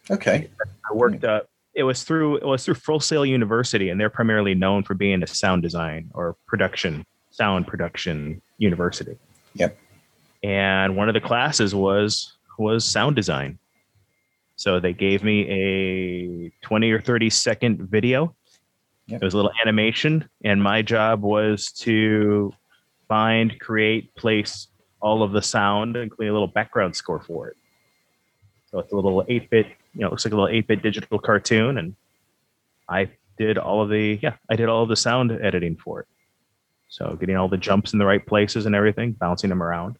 Okay. I worked. Uh, it was through it was through Full Sail University, and they're primarily known for being a sound design or production sound production university. Yep. And one of the classes was was sound design. So they gave me a twenty or thirty second video. Yep. It was a little animation, and my job was to find, create, place all of the sound, including a little background score for it. So it's a little 8 bit, you know, it looks like a little 8 bit digital cartoon. And I did all of the, yeah, I did all of the sound editing for it. So getting all the jumps in the right places and everything, bouncing them around.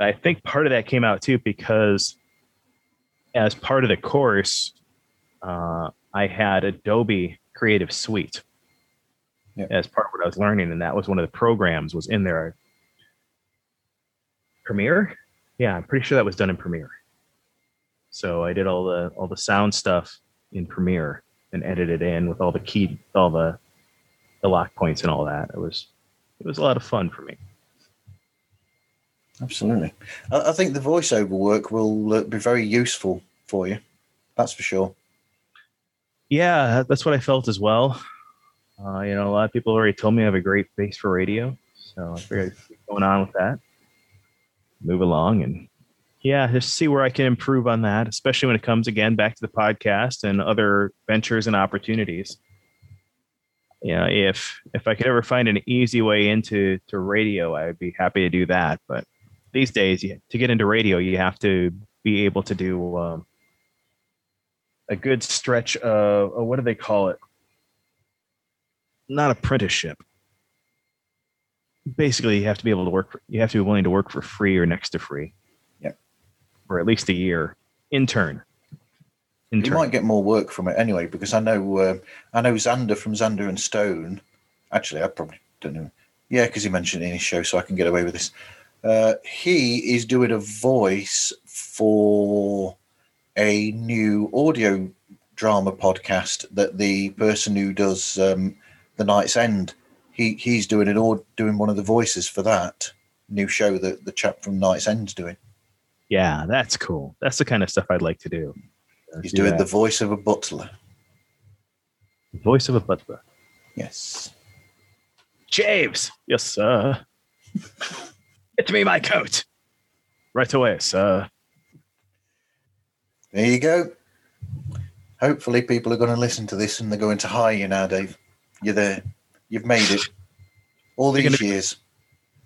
I think part of that came out too because as part of the course, uh, I had Adobe Creative Suite Yeah. as part of what I was learning, and that was one of the programs was in there. Premiere, yeah, I'm pretty sure that was done in Premiere. So I did all the all the sound stuff in Premiere and edited in with all the key, all the the lock points and all that. It was it was a lot of fun for me. Absolutely. I, think the voiceover work will uh, be very useful for you. That's for sure. Yeah, that's what I felt as well. Uh, you know, a lot of people already told me I have a great face for radio, so I figured going on with that. Move along and yeah, just see where I can improve on that, especially when it comes again back to the podcast and other ventures and opportunities. Yeah, if if I could ever find an easy way into to radio, I would be happy to do that. But these days, you, to get into radio, you have to be able to do um, a good stretch of uh, what do they call it? Not apprenticeship. Basically, you have to be able to work. For, you have to be willing to work for free or next to free. Yeah. For at least a year. Intern. Intern. You might get more work from it anyway, because I know uh, I know Xander from Xander and Stone. Actually, I probably don't know. Yeah, because he mentioned it in his show, so I can get away with this. Uh, he is doing a voice for a new audio drama podcast that the person who does um, the Night's End, he he's doing it or doing one of the voices for that new show that the chap from Night's End's doing. yeah, that's cool. That's the kind of stuff I'd like to do. He's Do doing that. the voice of a butler. The voice of a butler. Yes. James. Yes, sir. [laughs] Get me my coat. Right away, sir. There you go. Hopefully, people are going to listen to this and they're going to hire you now, Dave. You're there. You've made it. All these gonna- years.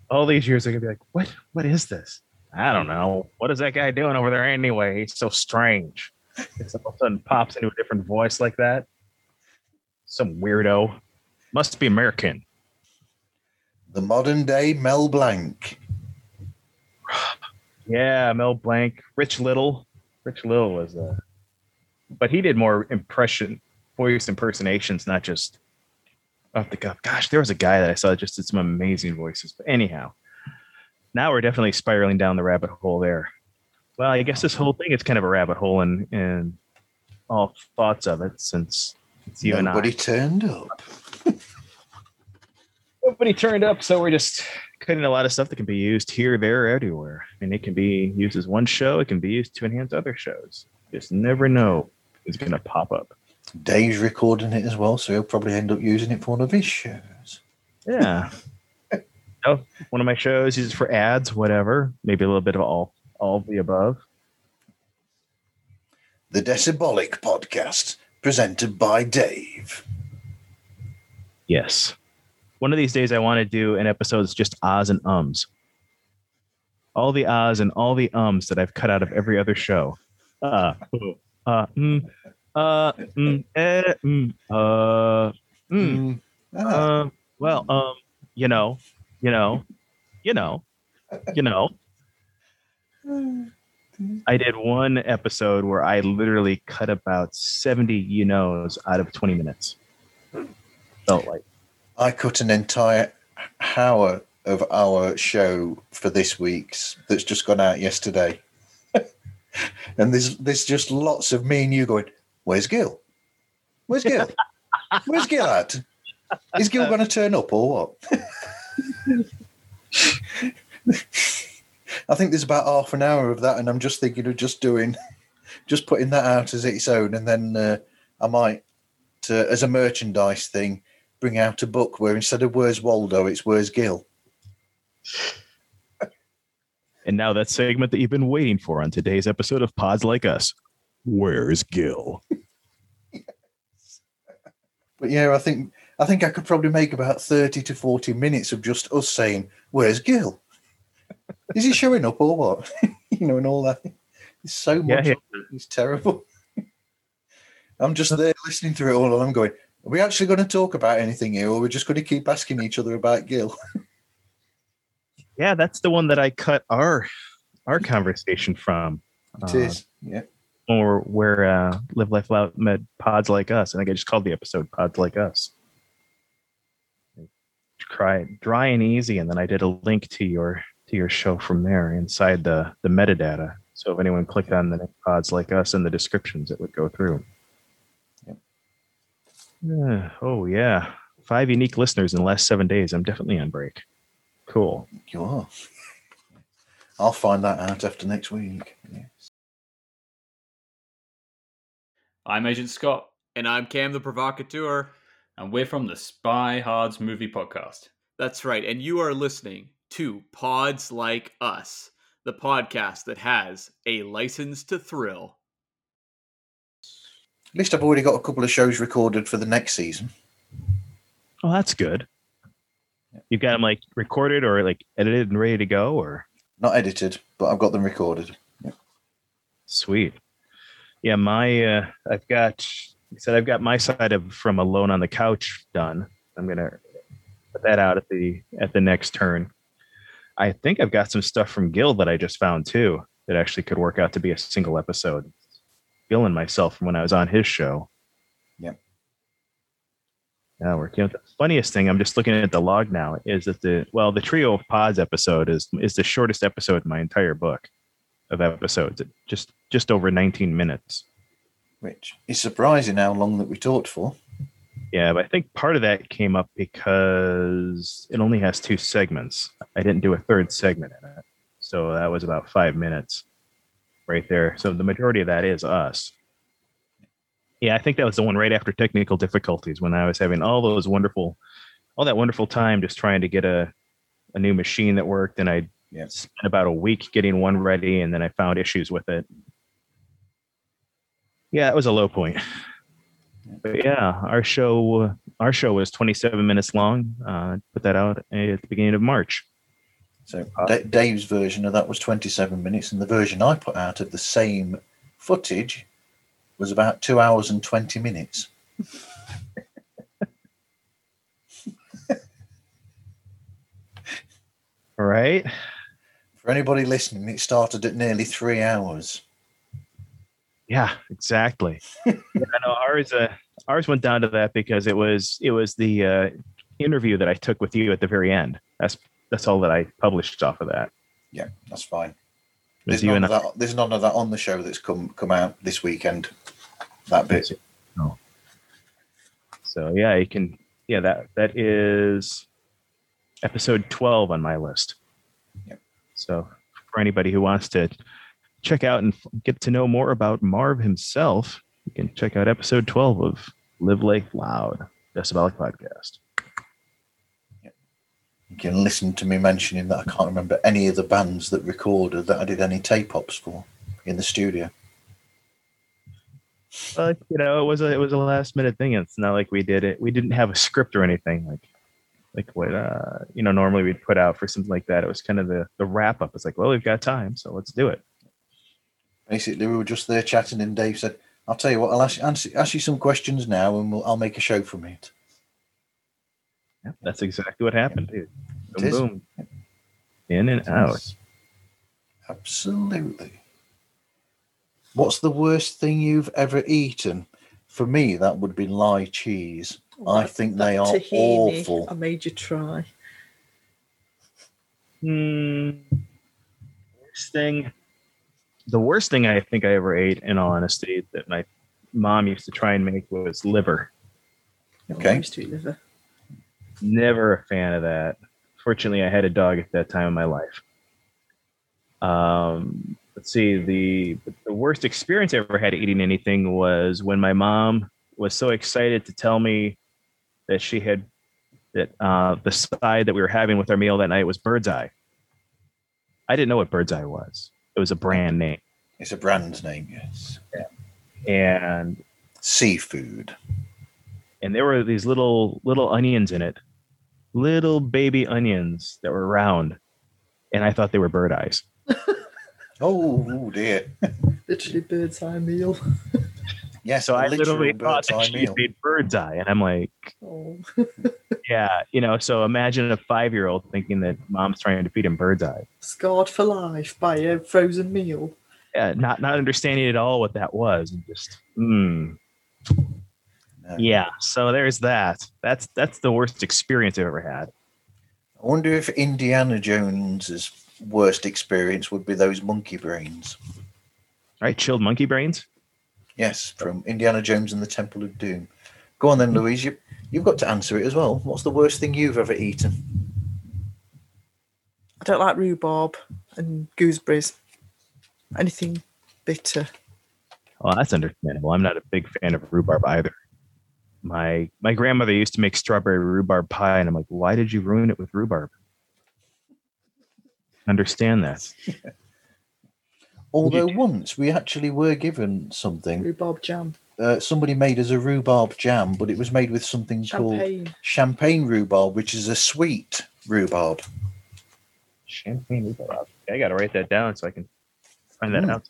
all these years they're gonna be like, what what is this? I don't know. What is that guy doing over there anyway? He's so strange. It's all of a sudden pops into a different voice like that. Some weirdo. Must be American. The modern day Mel Blanc. Yeah, Mel Blanc, Rich Little. Rich Little was uh but he did more impression voice impersonations, not just off the cuff. Gosh, there was a guy that I saw that just did some amazing voices. But anyhow, now we're definitely spiraling down the rabbit hole there. Well, I guess this whole thing is kind of a rabbit hole in in all thoughts of it since it's you Nobody and turned up. [laughs] Nobody turned up, so we're just cutting a lot of stuff that can be used here, there, everywhere. I mean, it can be used as one show, it can be used to enhance other shows. Just never know it's gonna pop up. Dave's recording it as well, so he'll probably end up using it for one of his shows. Yeah. [laughs] oh, one of my shows uses for ads, whatever. Maybe a little bit of all all of the above. The Decibelic Podcast, presented by Dave. Yes. One of these days, I want to do an episode that's just ahs and ums. All the ahs and all the ums that I've cut out of every other show. Uh, uh, mm, uh, mm, eh, mm, uh, mm, Ah, uh, well, um, you know, you know, you know, you know. I did one episode where I literally cut about 70 you knows out of 20 minutes. Felt like. I cut an entire hour of our show for this week's that's just gone out yesterday. [laughs] and there's there's just lots of me and you going, Where's Gil? Where's Gil? Where's Gil at? Is Gil going to turn up or what? [laughs] I think there's about half an hour of that, and I'm just thinking of just doing, just putting that out as its own, and then uh, I might, uh, as a merchandise thing, bring out a book where instead of "Where's Waldo," it's "Where's Gil." And now that segment that you've been waiting for on today's episode of Pods Like Us. Where's Gil? But yeah, I think I think I could probably make about 30 to 40 minutes of just us saying, Where's Gil? [laughs] Is he showing up or what? [laughs] you know, and all that. It's so Yeah, much. yeah. It's terrible. [laughs] I'm just there listening to it all and I'm going, Are we actually going to talk about anything here or we're we just going to keep asking each other about Gil? [laughs] Yeah, that's the one that I cut our our conversation from. It Uh, is. Yeah. or where uh, Live Life Loud met pods like us. I think I just called the episode Pods Like Us. Cry dry and easy, and then I did a link to your to your show from there inside the the metadata. So if anyone clicked on the Pods Like Us in the descriptions, it would go through. Yep. Yeah. Oh yeah, five unique listeners in the last seven days. I'm definitely on break. Cool. You are. I'll find that out after next week. Yeah. I'm Agent Scott. And I'm Cam the Provocateur. and we're from the Spy Hards Movie Podcast. That's right. And you are listening to Pods Like Us, the podcast that has a license to thrill. At least I've already got a couple of shows recorded for the next season. Oh, that's good. You've got them like recorded or like edited and ready to go, or Not edited, but I've got them recorded. Sweet. Yeah, my uh I've got I said I've got my side of from Alone on the Couch done. I'm gonna put that out at the at the next turn. I think I've got some stuff from Gil that I just found too that actually could work out to be a single episode. And myself from when I was on his show. Yep. Yeah, we're you know, the funniest thing, I'm just looking at the log now, is that the well, the trio of pods episode is is the shortest episode in my entire book of episodes. It just just over 19 minutes. Which is surprising how long that we talked for. Yeah, but I think part of that came up because it only has two segments. I didn't do a third segment in it. So that was about five minutes right there. So the majority of that is us. Yeah, I think that was the one right after technical difficulties when I was having all those wonderful, all that wonderful time just trying to get a, a new machine that worked. And I Yeah. spent about a week getting one ready and then I found issues with it. Yeah, it was a low point. But yeah, our show our show was 27 minutes long. Uh, put that out at the beginning of March. So Da- Dave's version of that was 27 minutes, and the version I put out of the same footage was about two hours and 20 minutes. All [laughs] right. For anybody listening, it started at nearly three hours. Yeah, exactly. [laughs] yeah, no, ours uh, ours went down to that because it was it was the uh, interview that I took with you at the very end. That's that's all that I published off of that. Yeah, that's fine. There's none, that, there's none of that on the show that's come come out this weekend. That bit. So yeah, you can yeah that that is episode 12 on my list. Yep. So for anybody who wants to check out and get to know more about Marv himself, you can check out episode 12 of Live Life Loud, Decibelic Podcast. You can listen to me mentioning that I can't remember any of the bands that recorded that I did any tape ops for in the studio. But you know, it was a it was a last minute thing. It's not like we did it. We didn't have a script or anything like like what uh you know normally we'd put out for something like that. It was kind of the the wrap up. It's like, well, we've got time, so let's do it. Basically, we were just there chatting, and Dave said, "I'll tell you what, I'll ask, ask you some questions now, and we'll, I'll make a show from it." Yeah, that's exactly what happened, dude. It Boom, is. boom. In and out. Absolutely. What's the worst thing you've ever eaten? For me, that would be lye cheese. I That- think that they are tahini awful. I made you try. Hmm. Worst thing. The worst thing I think I ever ate, in all honesty, that my mom used to try and make was liver. Oh, I Okay. used to eat liver. Never a fan of that. Fortunately, I had a dog at that time in my life. Um, let's see. The the worst experience I ever had eating anything was when my mom was so excited to tell me that she had that uh, the side that we were having with our meal that night was bird's eye. I didn't know what bird's eye was. It was a brand name, It's a brand name, yes. Yeah. and Seafood. and there were these little little onions in it, little baby onions that were round, and I thought they were bird eyes. [laughs] Oh, oh dear. [laughs] Literally bird's eye meal. [laughs] Yeah, So I literal literally thought bird's that she meal. made bird's eye, and I'm like, Oh. yeah, you know. So imagine a five year old thinking that mom's trying to feed him bird's eye. Scarred for life by a frozen meal. Yeah, not not understanding at all what that was, and just hmm. No. Yeah, so there's that. That's that's the worst experience I've ever had. I wonder if Indiana Jones's worst experience would be those monkey brains. Right, chilled monkey brains. Yes, from Indiana Jones and the Temple of Doom. Go on then, hmm. Louise. You, you've got to answer it as well. What's the worst thing you've ever eaten? I don't like rhubarb and gooseberries. Anything bitter. Well, that's understandable. I'm not a big fan of rhubarb either. My my grandmother used to make strawberry rhubarb pie, and I'm like, why did you ruin it with rhubarb? Understand that. [laughs] Although once we actually were given something. Rhubarb jam. Uh, somebody made us a rhubarb jam, but it was made with something called Champagne. champagne rhubarb, which is a sweet rhubarb. Champagne rhubarb. Okay, I got to write that down so I can find that Hmm. out.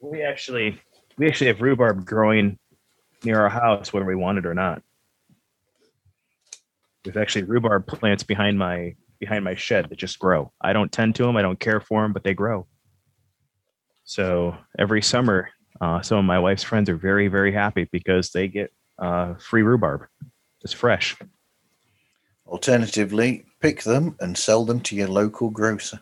We actually we actually have rhubarb growing near our house whether we want it or not. There's actually rhubarb plants behind my behind my shed that just grow. I don't tend to them. I don't care for them, but they grow. So every summer, uh, some of my wife's friends are very very happy because they get uh, free rhubarb. It's fresh. Alternatively, pick them and sell them to your local grocer.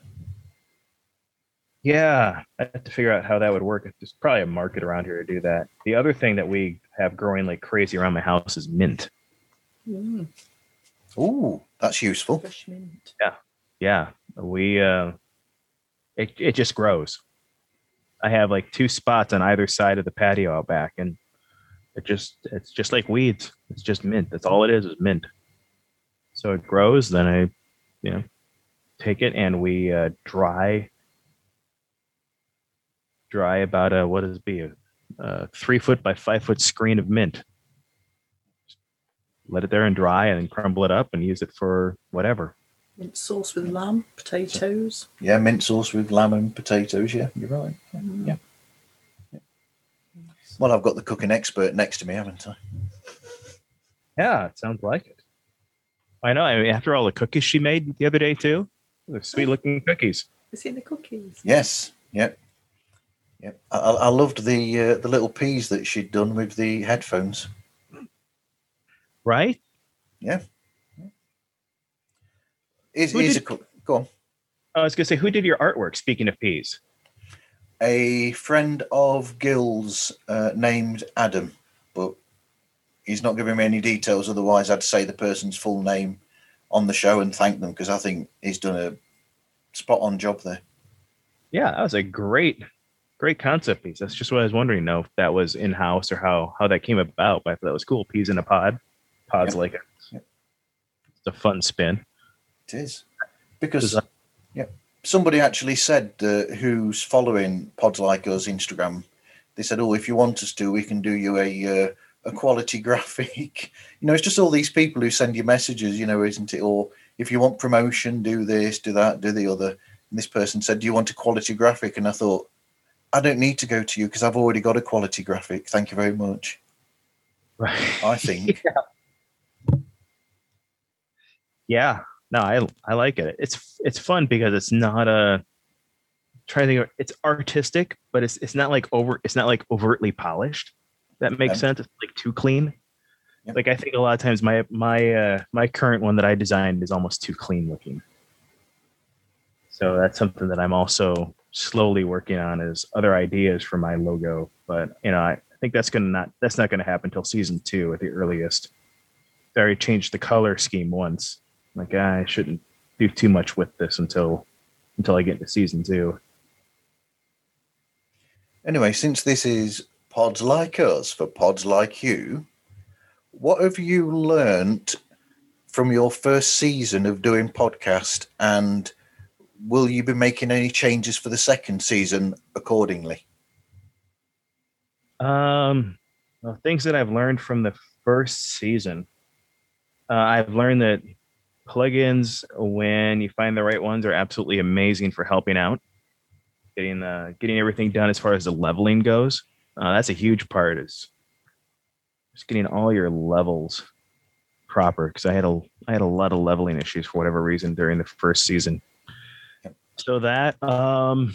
Yeah, I have to figure out how that would work. There's probably a market around here to do that. The other thing that we have growing like crazy around my house is mint. Mm, Ooh, that's useful. fresh mint. Yeah, yeah. we uh, it it just grows. I have like two spots on either side of the patio out back, and it just it's just like weeds. It's just mint. That's all it is is mint. So it grows. Then I, you know, take it and we uh, dry dry about a what does it be a, a three foot by five foot screen of mint. Let it there and dry, and then crumble it up and use it for whatever. Mint sauce with lamb, potatoes. Yeah, mint sauce with lamb and potatoes. Yeah, you're right. Mm. Yeah. yeah. Well, I've got the cooking expert next to me, haven't I? Yeah, it sounds like it. I know. I mean, after all the cookies she made the other day too, they're sweet looking cookies. Is it in the cookies? Yes. Yep. Yep. I, I loved the uh, the little peas that she'd done with the headphones. Right? Yeah. Is is a did- cook? Go on. I was gonna say, who did your artwork? Speaking of peas, A friend of Gil's uh, named Adam, but he's not giving me any details. Otherwise, I'd say the person's full name on the show and thank them because I think he's done a spot on job there. yeah, that was a great, great concept piece. That's just what I was wondering. Know if that was in house or how how that came about. But I thought that was cool. Peas in a pod. Pods Yep. like it. Yep. It's a fun spin. It is because yeah, somebody actually said uh, who's following Pods Like Us Instagram. They said, "Oh, if you want us to, we can do you a uh, a quality [laughs] graphic." you know, it's just all these people who send you messages. You know, isn't it? Or if you want promotion, do this, do that, do the other. And this person said, "Do you want a quality graphic?" And I thought, I don't need to go to you because I've already got a quality graphic. Thank you very much. Right. I think. [laughs] yeah no i i like it it's it's fun because it's not a trying to think of, it's artistic but it's it's not like over it's not like overtly polished that makes Okay. sense it's like too clean Yep. like i think a lot of times my my uh my current one that i designed is almost too clean looking so that's something that i'm also slowly working on is other ideas for my logo but you know i, think that's gonna not that's not gonna happen until season two at the earliest I already changed the color scheme once. Like ah, I shouldn't do too much with this until until I get into season two. Anyway, since this is Pods Like Us for Pods Like You, what have you learnt from your first season of doing podcast and will you be making any changes for the second season accordingly? Um, Well, things that I've learned from the first season. Uh, I've learned that plugins, when you find the right ones, are absolutely amazing for helping out, getting the getting everything done as far as the leveling goes. Uh, that's a huge part. Is just getting all your levels proper because I had a I had a lot of leveling issues for whatever reason during the first season. So that um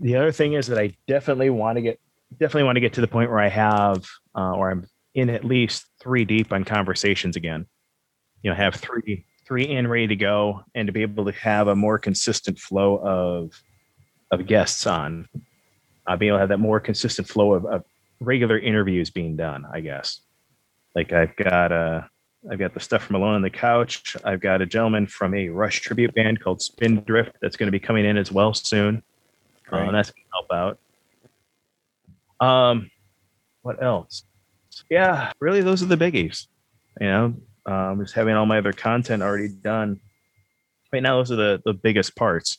the other thing is that I definitely want to get definitely want to get to the point where I have uh, or I'm in at least three deep on conversations again. You know, have three three in ready to go and to be able to have a more consistent flow of of guests on. Uh, being able to have that more consistent flow of, of regular interviews being done, I guess. Like I've got uh I've got the stuff from Alone on the Couch. I've got a gentleman from a Rush tribute band called Spindrift that's going to be coming in as well soon. Uh, and that's going to help out. Um, what else? Yeah, really, those are the biggies. You know, um, just having all my other content already done. Right now, those are the the biggest parts.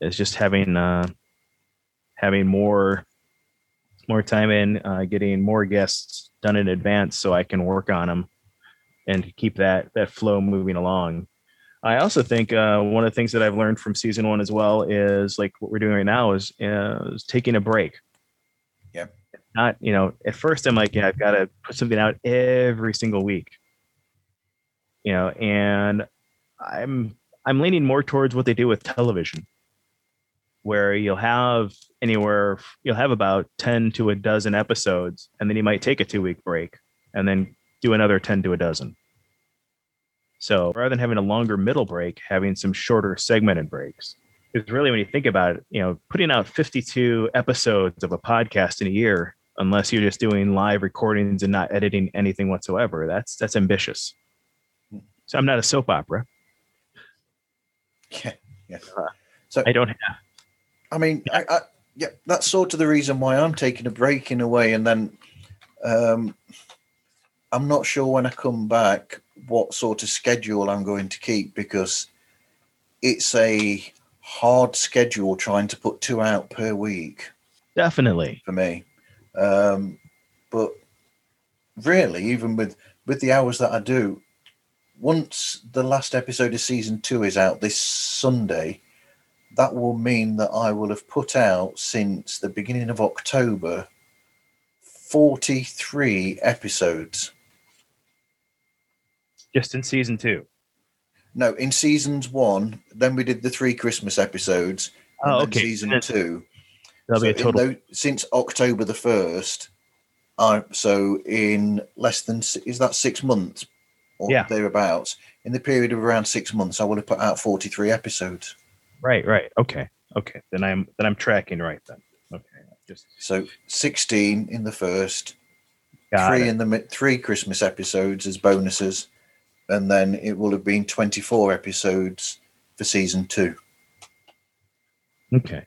It's just having uh, having more more time in, uh, getting more guests done in advance, so I can work on them and keep that that flow moving along. I also think uh, one of the things that I've learned from season one as well is like what we're doing right now is, uh, is taking a break. Yeah. Not you know at first I'm like yeah I've got to put something out every single week. You know, and I'm I'm leaning more towards what they do with television, where you'll have anywhere you'll have about ten to a dozen episodes, and then you might take a two week break, and then do another ten to a dozen. So rather than having a longer middle break, having some shorter segmented breaks. Because really, when you think about it, you know, putting out 52 episodes of a podcast in a year, unless you're just doing live recordings and not editing anything whatsoever, that's that's ambitious. So I'm not a soap opera. Yeah, yeah. So I don't have. I mean, I, I, yeah, that's sort of the reason why I'm taking a break in a way, and then um, I'm not sure when I come back what sort of schedule I'm going to keep because it's a hard schedule trying to put two out per week Definitely. for me. Um, but really, even with with the hours that I do, once the last episode of season two is out this Sunday, that will mean that I will have put out since the beginning of October 43 episodes. Just in season two. No, in seasons one, then we did the three Christmas episodes. Oh, okay. Season Then two. That'll be a total. since October the first. I so in less than is that six months or Yeah. thereabouts. In the period of around six months, I will have put out forty three episodes. Right, right. Okay. Okay. Then I'm then I'm tracking right then. Okay. Just So sixteen in the first, got three it. in the three Christmas episodes as bonuses, and then it will have been twenty four episodes for season two. Okay.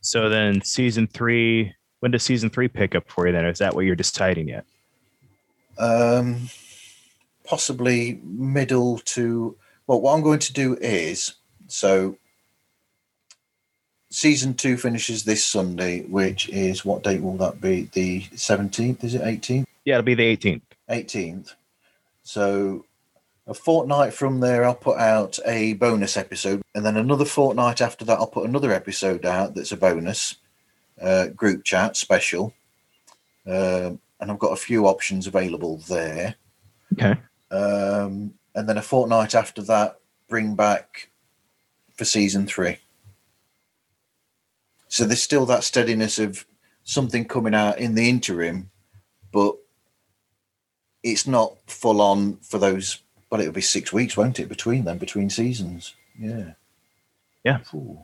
So then season three, when does season three pick up for you then? Is that what you're deciding yet? Um, possibly middle to well, what I'm going to do is so season two finishes this Sunday, which is what date will that be? The 17th, is it 18th? Yeah, it'll be the 18th. 18th. So a fortnight from there, I'll put out a bonus episode, and then another fortnight after that, I'll put another episode out that's a bonus uh, group chat special. Um, and I've got a few options available there. Okay. Um, and then a fortnight after that, bring back for season three. So there's still that steadiness of something coming out in the interim, but it's not full on for those. Well, it'll be six weeks, won't it, between them, between seasons? Yeah. Yeah. Ooh.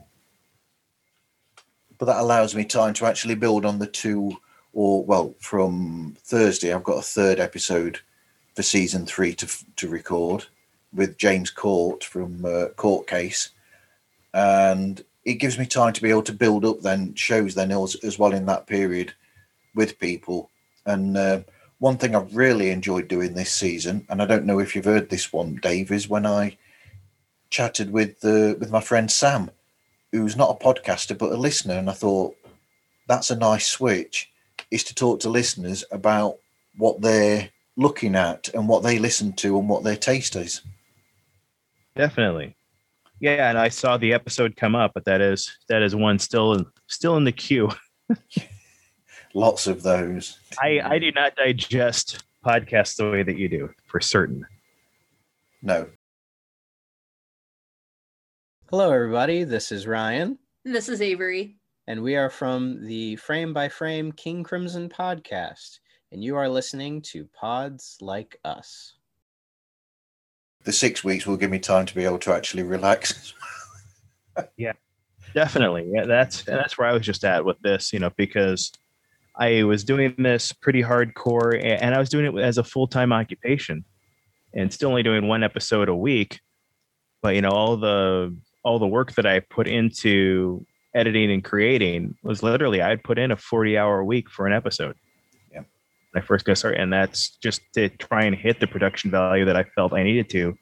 But that allows me time to actually build on the two, or well, from Thursday, I've got a third episode for season three to to record with James Court from uh, Court Case, and it gives me time to be able to build up then shows then as, as well in that period with people. And uh, one thing I've really enjoyed doing this season, and I don't know if you've heard this one, Dave, is when I chatted with uh, with my friend Sam, who's not a podcaster but a listener, and I thought that's a nice switch. is to talk to listeners about what they're looking at and what they listen to and what their taste is. Definitely. Yeah, and I saw the episode come up, but that is that is one still in, still in the queue. [laughs] Lots of those. I I do not digest podcasts the way that you do, for certain. No. Hello, everybody. This is Ryan, This is Avery. and we are from the Frame by Frame King Crimson podcast, and you are listening to Pods Like Us. The six weeks will give me time to be able to actually relax. [laughs] Yeah, definitely. Yeah, that's that's where I was just at with this, you know, because I was doing this pretty hardcore and I was doing it as a full-time occupation and still only doing one episode a week. But you know, all the all the work that I put into editing and creating was literally I'd put in a 40-hour week for an episode. Yeah. When I first got started. And that's just to try and hit the production value that I felt I needed to.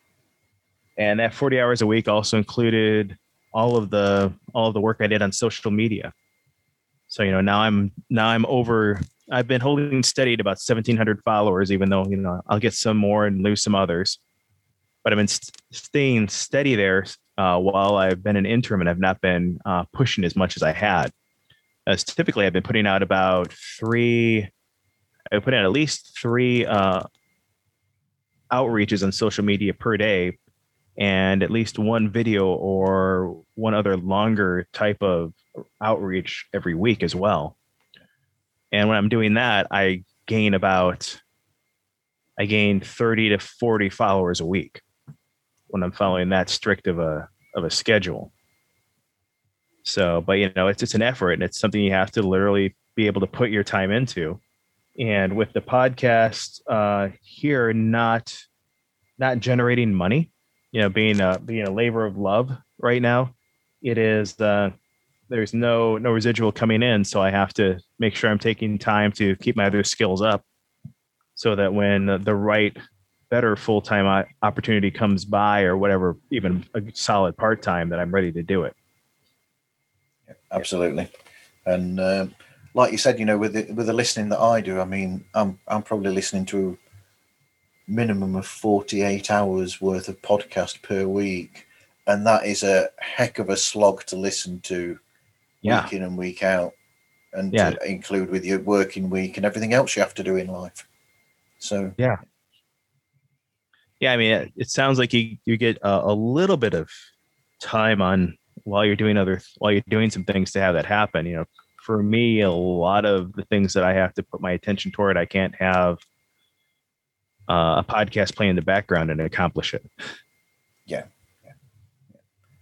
And that 40 hours a week also included all of the all of the work I did on social media. So you know now I'm now I'm over. I've been holding steady at about 1,700 followers, even though you know I'll get some more and lose some others. But I've been st- staying steady there uh, while I've been an interim and I've not been uh, pushing as much as I had. As typically I've been putting out about three. I put out at least three uh, outreaches on social media per day and at least one video or one other longer type of outreach every week as well. And when I'm doing that, I gain about I gain 30 to 40 followers a week when I'm following that strict of a of a schedule. So, but you know, it's it's an effort and it's something you have to literally be able to put your time into. And with the podcast uh here not not generating money, you know being a being a labor of love right now it is uh there's no no residual coming in so i have to make sure i'm taking time to keep my other skills up so that when the right better full-time opportunity comes by or whatever even a solid part-time that i'm ready to do it Absolutely. And um like you said, you know, with the, with the listening that I do, I mean, I'm I'm probably listening to minimum of 48 hours worth of podcast per week, and that is a heck of a slog to listen to yeah week in and week out, and Yeah. to include with your working week and everything else you have to do in life. So yeah yeah. i mean it, it sounds like you you get a, a little bit of time on while you're doing other while you're doing some things to have that happen you know for me a lot of the things that i have to put my attention toward i can't have uh, a podcast play in the background and accomplish it yeah.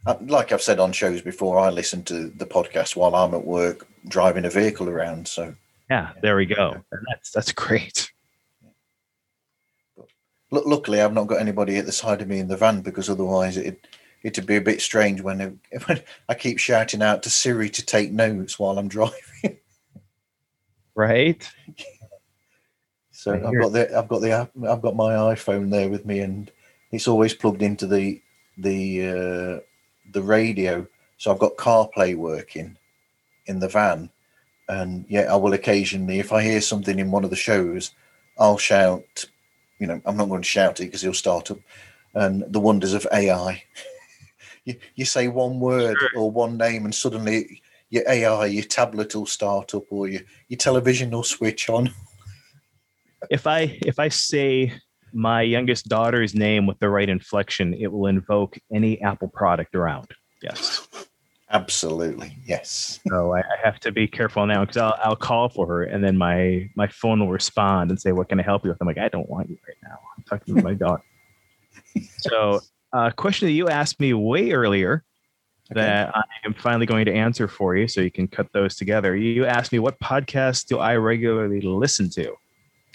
Uh, Like I've said on shows before, I listen to the podcast while I'm at work driving a vehicle around. So. Yeah there we go. And that's that's great. Lu luckily, I've not got anybody at the side of me in the van because otherwise it it'd be a bit strange when, it, [laughs] when I keep shouting out to Siri to take notes while I'm driving. [laughs] right? So I've got the I've got the I've got my iPhone there with me, and it's always plugged into the the uh, the radio. So I've got CarPlay working in the van, and yeah, I will occasionally, if I hear something in one of the shows, I'll shout. You know, I'm not going to shout it because he'll start up. And the wonders of AI. [laughs] you, you say one word or one name, and suddenly your AI, your tablet will start up, or your your television will switch on. [laughs] if i if i say my youngest daughter's name with the right inflection it will invoke any apple product around yes Absolutely, yes. So I, I have to be careful now because I'll, I'll call for her and then my my phone will respond and say, "What can I help you with?" I'm like, "I don't want you right now. I'm talking to my [laughs] daughter." so, a uh, question that you asked me way earlier that I am finally going to answer for you, so you can cut those together. You asked me what podcasts do I regularly listen to.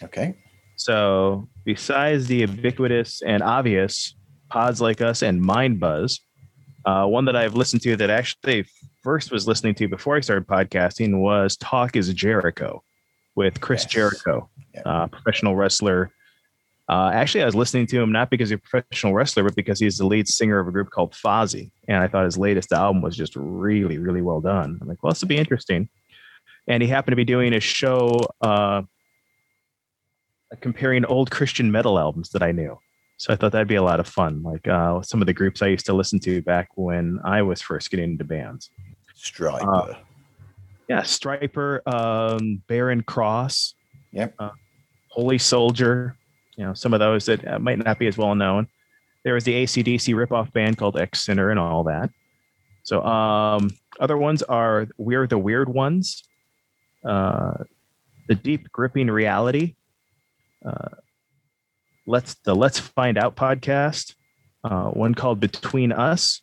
Okay. So, besides the ubiquitous and obvious pods like us and Mind Buzz, uh, one that I've listened to that actually first was listening to before I started podcasting was Talk is Jericho with Chris Yes. Jericho, uh, professional wrestler. Uh, actually, I was listening to him not because he's a professional wrestler, but because he's the lead singer of a group called Fozzy. And I thought his latest album was just really, really well done. I'm like, well, this will be interesting. and he happened to be doing a show uh, comparing old Christian metal albums that I knew. So I thought that'd be a lot of fun, like uh, some of the groups I used to listen to back when I was first getting into bands. Stryper. Uh, yeah, Stryper, um, Barren Cross, Yep. uh, Holy Soldier. You know, some of those that uh, might not be as well known. There was the ACDC ripoff band called X Sinner and all that. So, um, other ones are We're the Weird Ones, uh, The Deep Gripping Reality, uh, Let's the Let's Find Out podcast, uh, one called Between Us,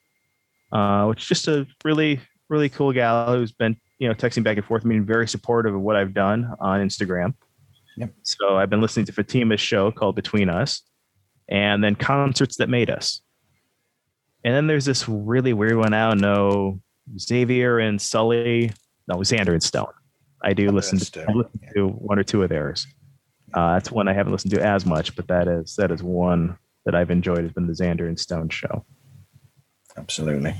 uh, which is just a really really cool gal who's been you know texting back and forth, being very supportive of what I've done on Instagram. Yep. So I've been listening to Fatima's show called Between Us, and then concerts that made us. And then there's this really weird one. I don't know Xavier and Sully. No, Xander and Stone. I do listen to I listen to one or two of theirs. Uh, that's one I haven't listened to as much, but that is that is one that I've enjoyed. Has been the Xander and Stone show. Absolutely.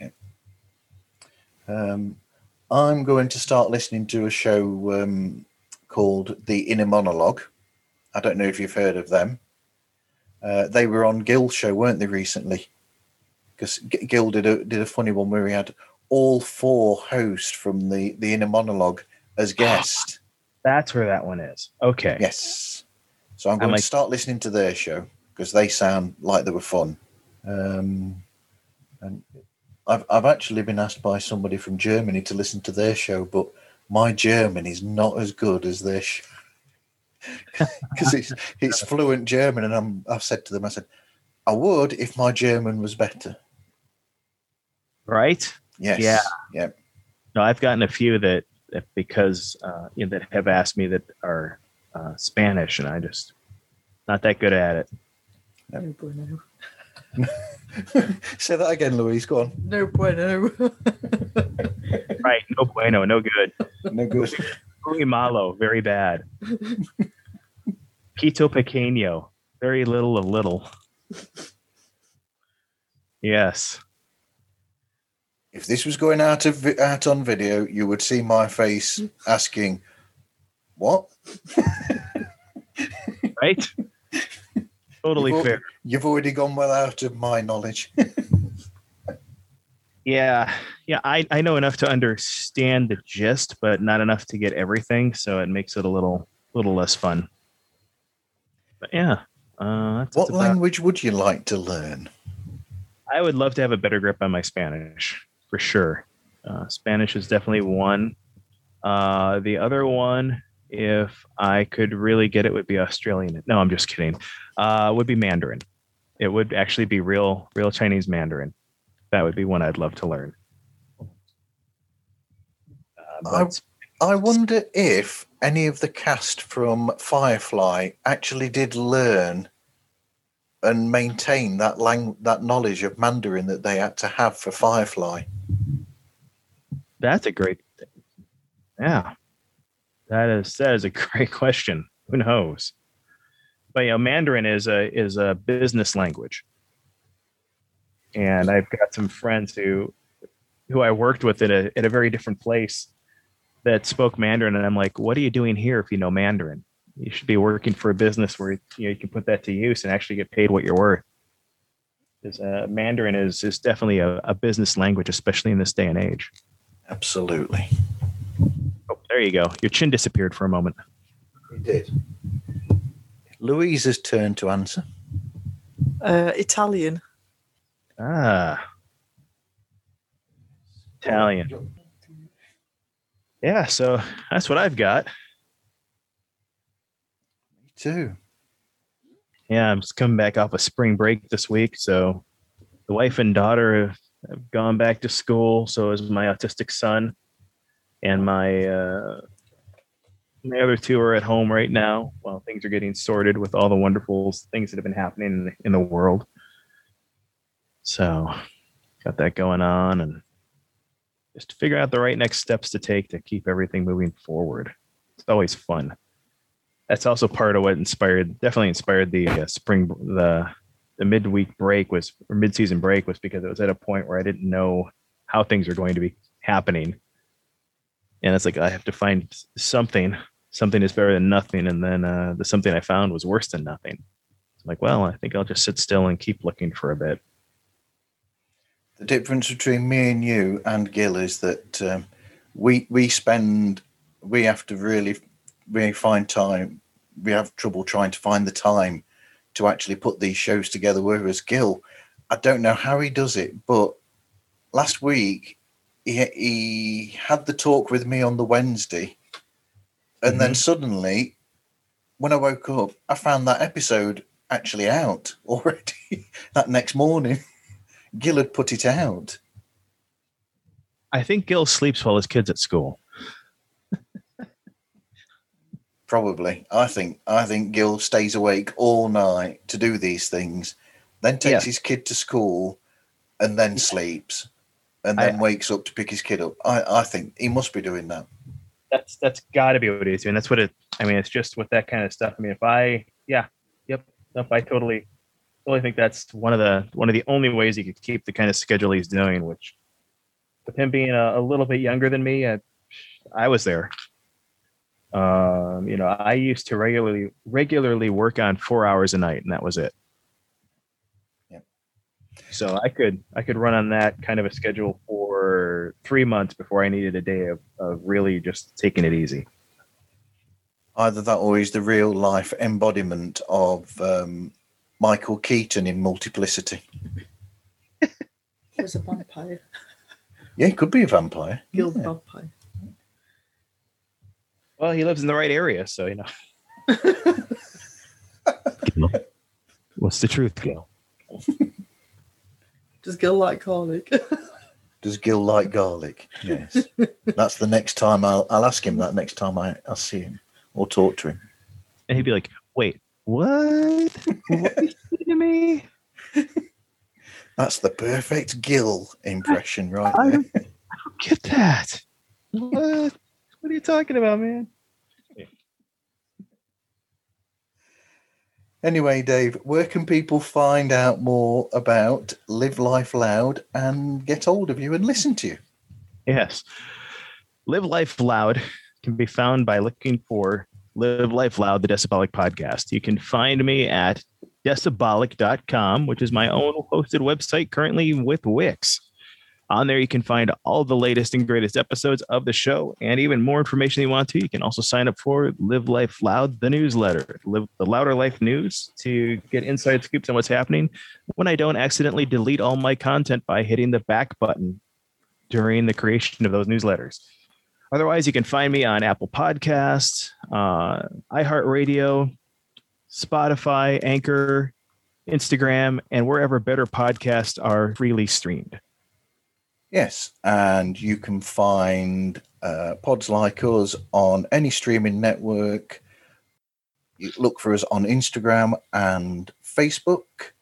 Yeah. Um, I'm going to start listening to a show um, called The Inner Monologue. I don't know if you've heard of them. Uh, they were on Gil's show, weren't they, recently? Because Gil did a did a funny one where he had all four hosts from the the Inner Monologue as guests. That's where that one is. Okay. Yes. So I'm going like- to start listening to their show because they sound like they were fun. Um, and I've I've actually been asked by somebody from Germany to listen to their show, but my German is not as good as their show because [laughs] it's it's fluent German, and I'm I've said to them, I said, I would if my German was better. Right. Yes. Yeah. Yeah. No, I've gotten a few that because uh, you know, that have asked me that are uh, Spanish, and I just not that good at it. No bueno. [laughs] Say that again, Louise. Go on. No bueno. Right? No bueno, no good. No good. Muy malo, very bad. Pito pequeño, very little of little. Yes. If this was going out of out on video, you would see my face [laughs] asking, "What?" [laughs] Right. totally You've al- fair. You've already gone well out of my knowledge. [laughs] Yeah, yeah. I I know enough to understand the gist, but not enough to get everything. So it makes it a little little less fun. But yeah, uh, that's, what that's about- language would you like to learn? I would love to have a better grip on my Spanish for sure. Uh, Spanish is definitely one. Uh, the other one, if I could really get it, would be Australian. No, I'm just kidding. Uh, would be Mandarin. It would actually be real, real Chinese Mandarin. That would be one I'd love to learn. Uh, I, I wonder if any of the cast from Firefly actually did learn and maintain that lang- that knowledge of Mandarin that they had to have for Firefly. That's a great thing. Yeah. That is that is a [laughs] great question. Who knows? But you know, Mandarin is a is a business language. And I've got some friends who who I worked with at a at a very different place that spoke Mandarin and I'm like, what are you doing here if you know Mandarin? You should be working for a business where you know you can put that to use and actually get paid what you're worth. Because uh, Mandarin is is definitely a, a business language, especially in this day and age. Absolutely. Oh, there you go. Your chin disappeared for a moment. It did. Louise's turn to answer. uh, Italian. Ah, Italian. Yeah, so that's what I've got. Me too. Yeah, I'm just coming back off a spring break this week, so the wife and daughter have gone back to school. So is my autistic son, and my uh, my other two are at home right now while things are getting sorted with all the wonderful things that have been happening in the, world. So, got that going on, and just figure out the right next steps to take to keep everything moving forward. It's always fun that's also part of what inspired definitely inspired the uh, spring the the midweek break was or mid-season break was because it was at a point where I didn't know how things were going to be happening and it's like I have to find something. Something is better than nothing, and then uh, the something I found was worse than nothing. I'm like, well, I think I'll just sit still and keep looking for a bit. The difference between me and you and Gil is that um, we we spend we have to really really find time. We have trouble trying to find the time to actually put these shows together. Whereas Gil, I don't know how he does it, but last week he he had the talk with me on the Wednesday, and then mm-hmm. suddenly, when I woke up, I found that episode actually out [laughs] already that next morning. Gil had put it out. I think Gil sleeps while his kid's at school. Probably. I think I think Gil stays awake all night to do these things, then takes Yeah. his kid to school and then sleeps and then I- wakes up to pick his kid up. I, I think he must be doing that. That's that's got to be what he's doing. That's what it. I mean, it's just with that kind of stuff. I mean, if I, yeah, yep, nope, I totally, totally think that's one of the one of the only ways he could keep the kind of schedule he's doing. Which, with him being a, a little bit younger than me, I, I was there. Um, you know, I used to regularly regularly work on four hours a night, and that was it. Yep. So I could I could run on that kind of a schedule for three months before I needed a day of, of really just taking it easy. Either that or he's the real life embodiment of um, Michael Keaton in Multiplicity. He was a vampire. Yeah, he could be a vampire. Gil the Yeah. vampire. Well, he lives in the right area, so you know. [laughs] What's the truth, Gil? [laughs] Does Gil like garlic? [laughs] Does Gil like garlic? Yes. That's the next time I'll, I'll ask him that next time I, I see him or talk to him. And he'd be like, "Wait, what? what are you saying to me?" That's the perfect Gil impression right I there. don't, I don't get that. What? What are you talking about, man? Anyway, Dave, where can people find out more about Live Life Loud and get hold of you and listen to you? Yes. Live Life Loud can be found by looking for Live Life Loud, the Decibelic podcast. You can find me at decibelic.com, which is my own hosted website currently with Wix. On there, you can find all the latest and greatest episodes of the show and even more information you want to. You can also sign up for Live Life Loud, the newsletter, Live the Louder Life News to get inside scoops on what's happening when I don't accidentally delete all my content by hitting the back button during the creation of those newsletters. Otherwise, you can find me on Apple Podcasts, uh, iHeartRadio, Spotify, Anchor, Instagram, and wherever better podcasts are freely streamed. Yes, and you can find uh, pods like us on any streaming network. You look for us on Instagram and Facebook,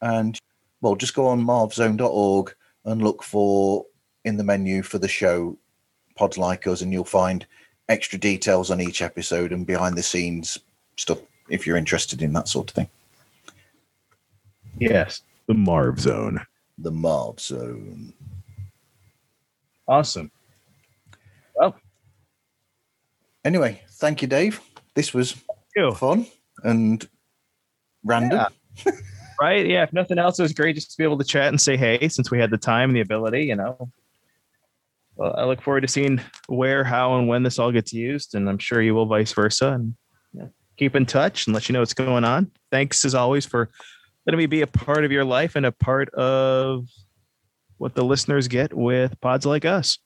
and well, just go on marvzone.org and look for in the menu for the show pods like us, and you'll find extra details on each episode and behind the scenes stuff if you're interested in that sort of thing. Yes, The Marv Zone. The Marv Zone. Awesome. Well, anyway, thank you, Dave. This was You. fun and random. Yeah. [laughs] Right? Yeah. If nothing else, it was great just to be able to chat and say hey, since we had the time and the ability. You know. Well, I look forward to seeing where, how, and when this all gets used, and I'm sure you will, vice versa. And yeah, keep in touch and let you know what's going on. Thanks as always for letting me be a part of your life and a part of what the listeners get with pods like us.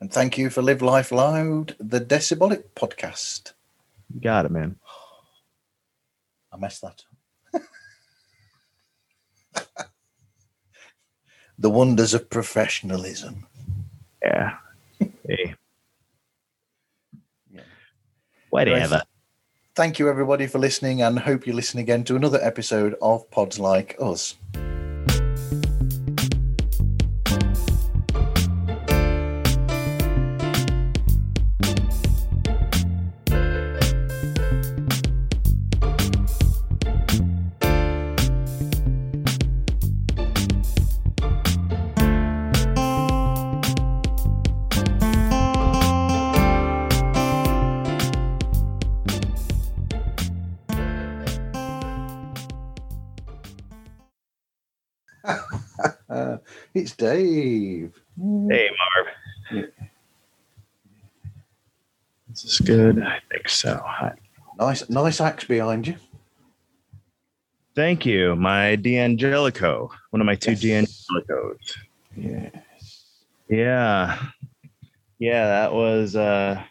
And thank you for Live Life Loud, the Decibelic podcast. You got it, man. I messed that up. [laughs] the wonders of professionalism. Yeah. Hey. Yeah. Whatever. Thank you, everybody, for listening, and hope you listen again to another episode of Pods Like Us. Good. I think so. Nice, nice axe behind you. Thank you. My D'Angelico, one of my two D'Angelicos. Yes. Yeah. Yeah, that was uh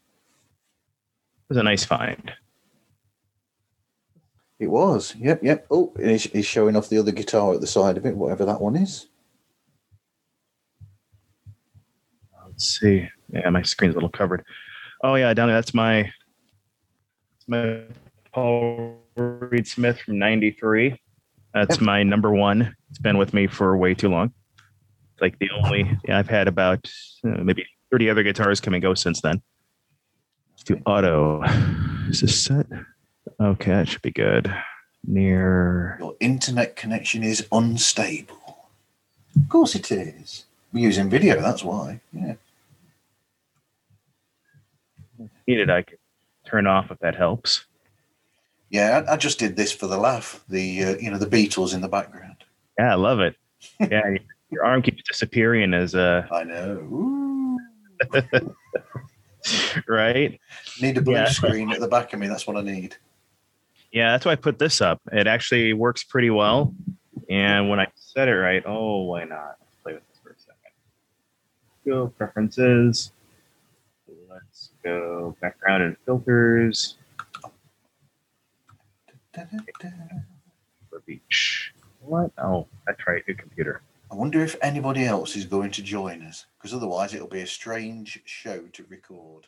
was a nice find. It was. Yep, yep. Oh, and he's, he's showing off the other guitar at the side of it, whatever that one is. Let's see. Yeah, my screen's a little covered. Oh yeah, down there. That's my my Paul Reed Smith from '93. That's my number one. It's been with me for way too long. It's like the only. Yeah, I've had about uh, maybe 30 other guitars come and go since then. Let's do auto. Is this set? Okay, that should be good. Near. Your internet connection is unstable. Of course it is. We're using video, that's why. Yeah. Needed. I could turn off if that helps. Yeah, I, I just did this for the laugh. The uh, you know the Beatles in the background. Yeah, I love it. [laughs] Yeah, your arm keeps disappearing as uh I know. [laughs] Right. Need a blue Yeah. screen at the back of me. That's what I need. Yeah, that's why I put this up. It actually works pretty well. And when I set it right, oh, why not? Let's play with this for a second. Go preferences. Go background and filters for beach. What? Oh, that's right. Good computer. I wonder if anybody else is going to join us, because otherwise it'll be a strange show to record.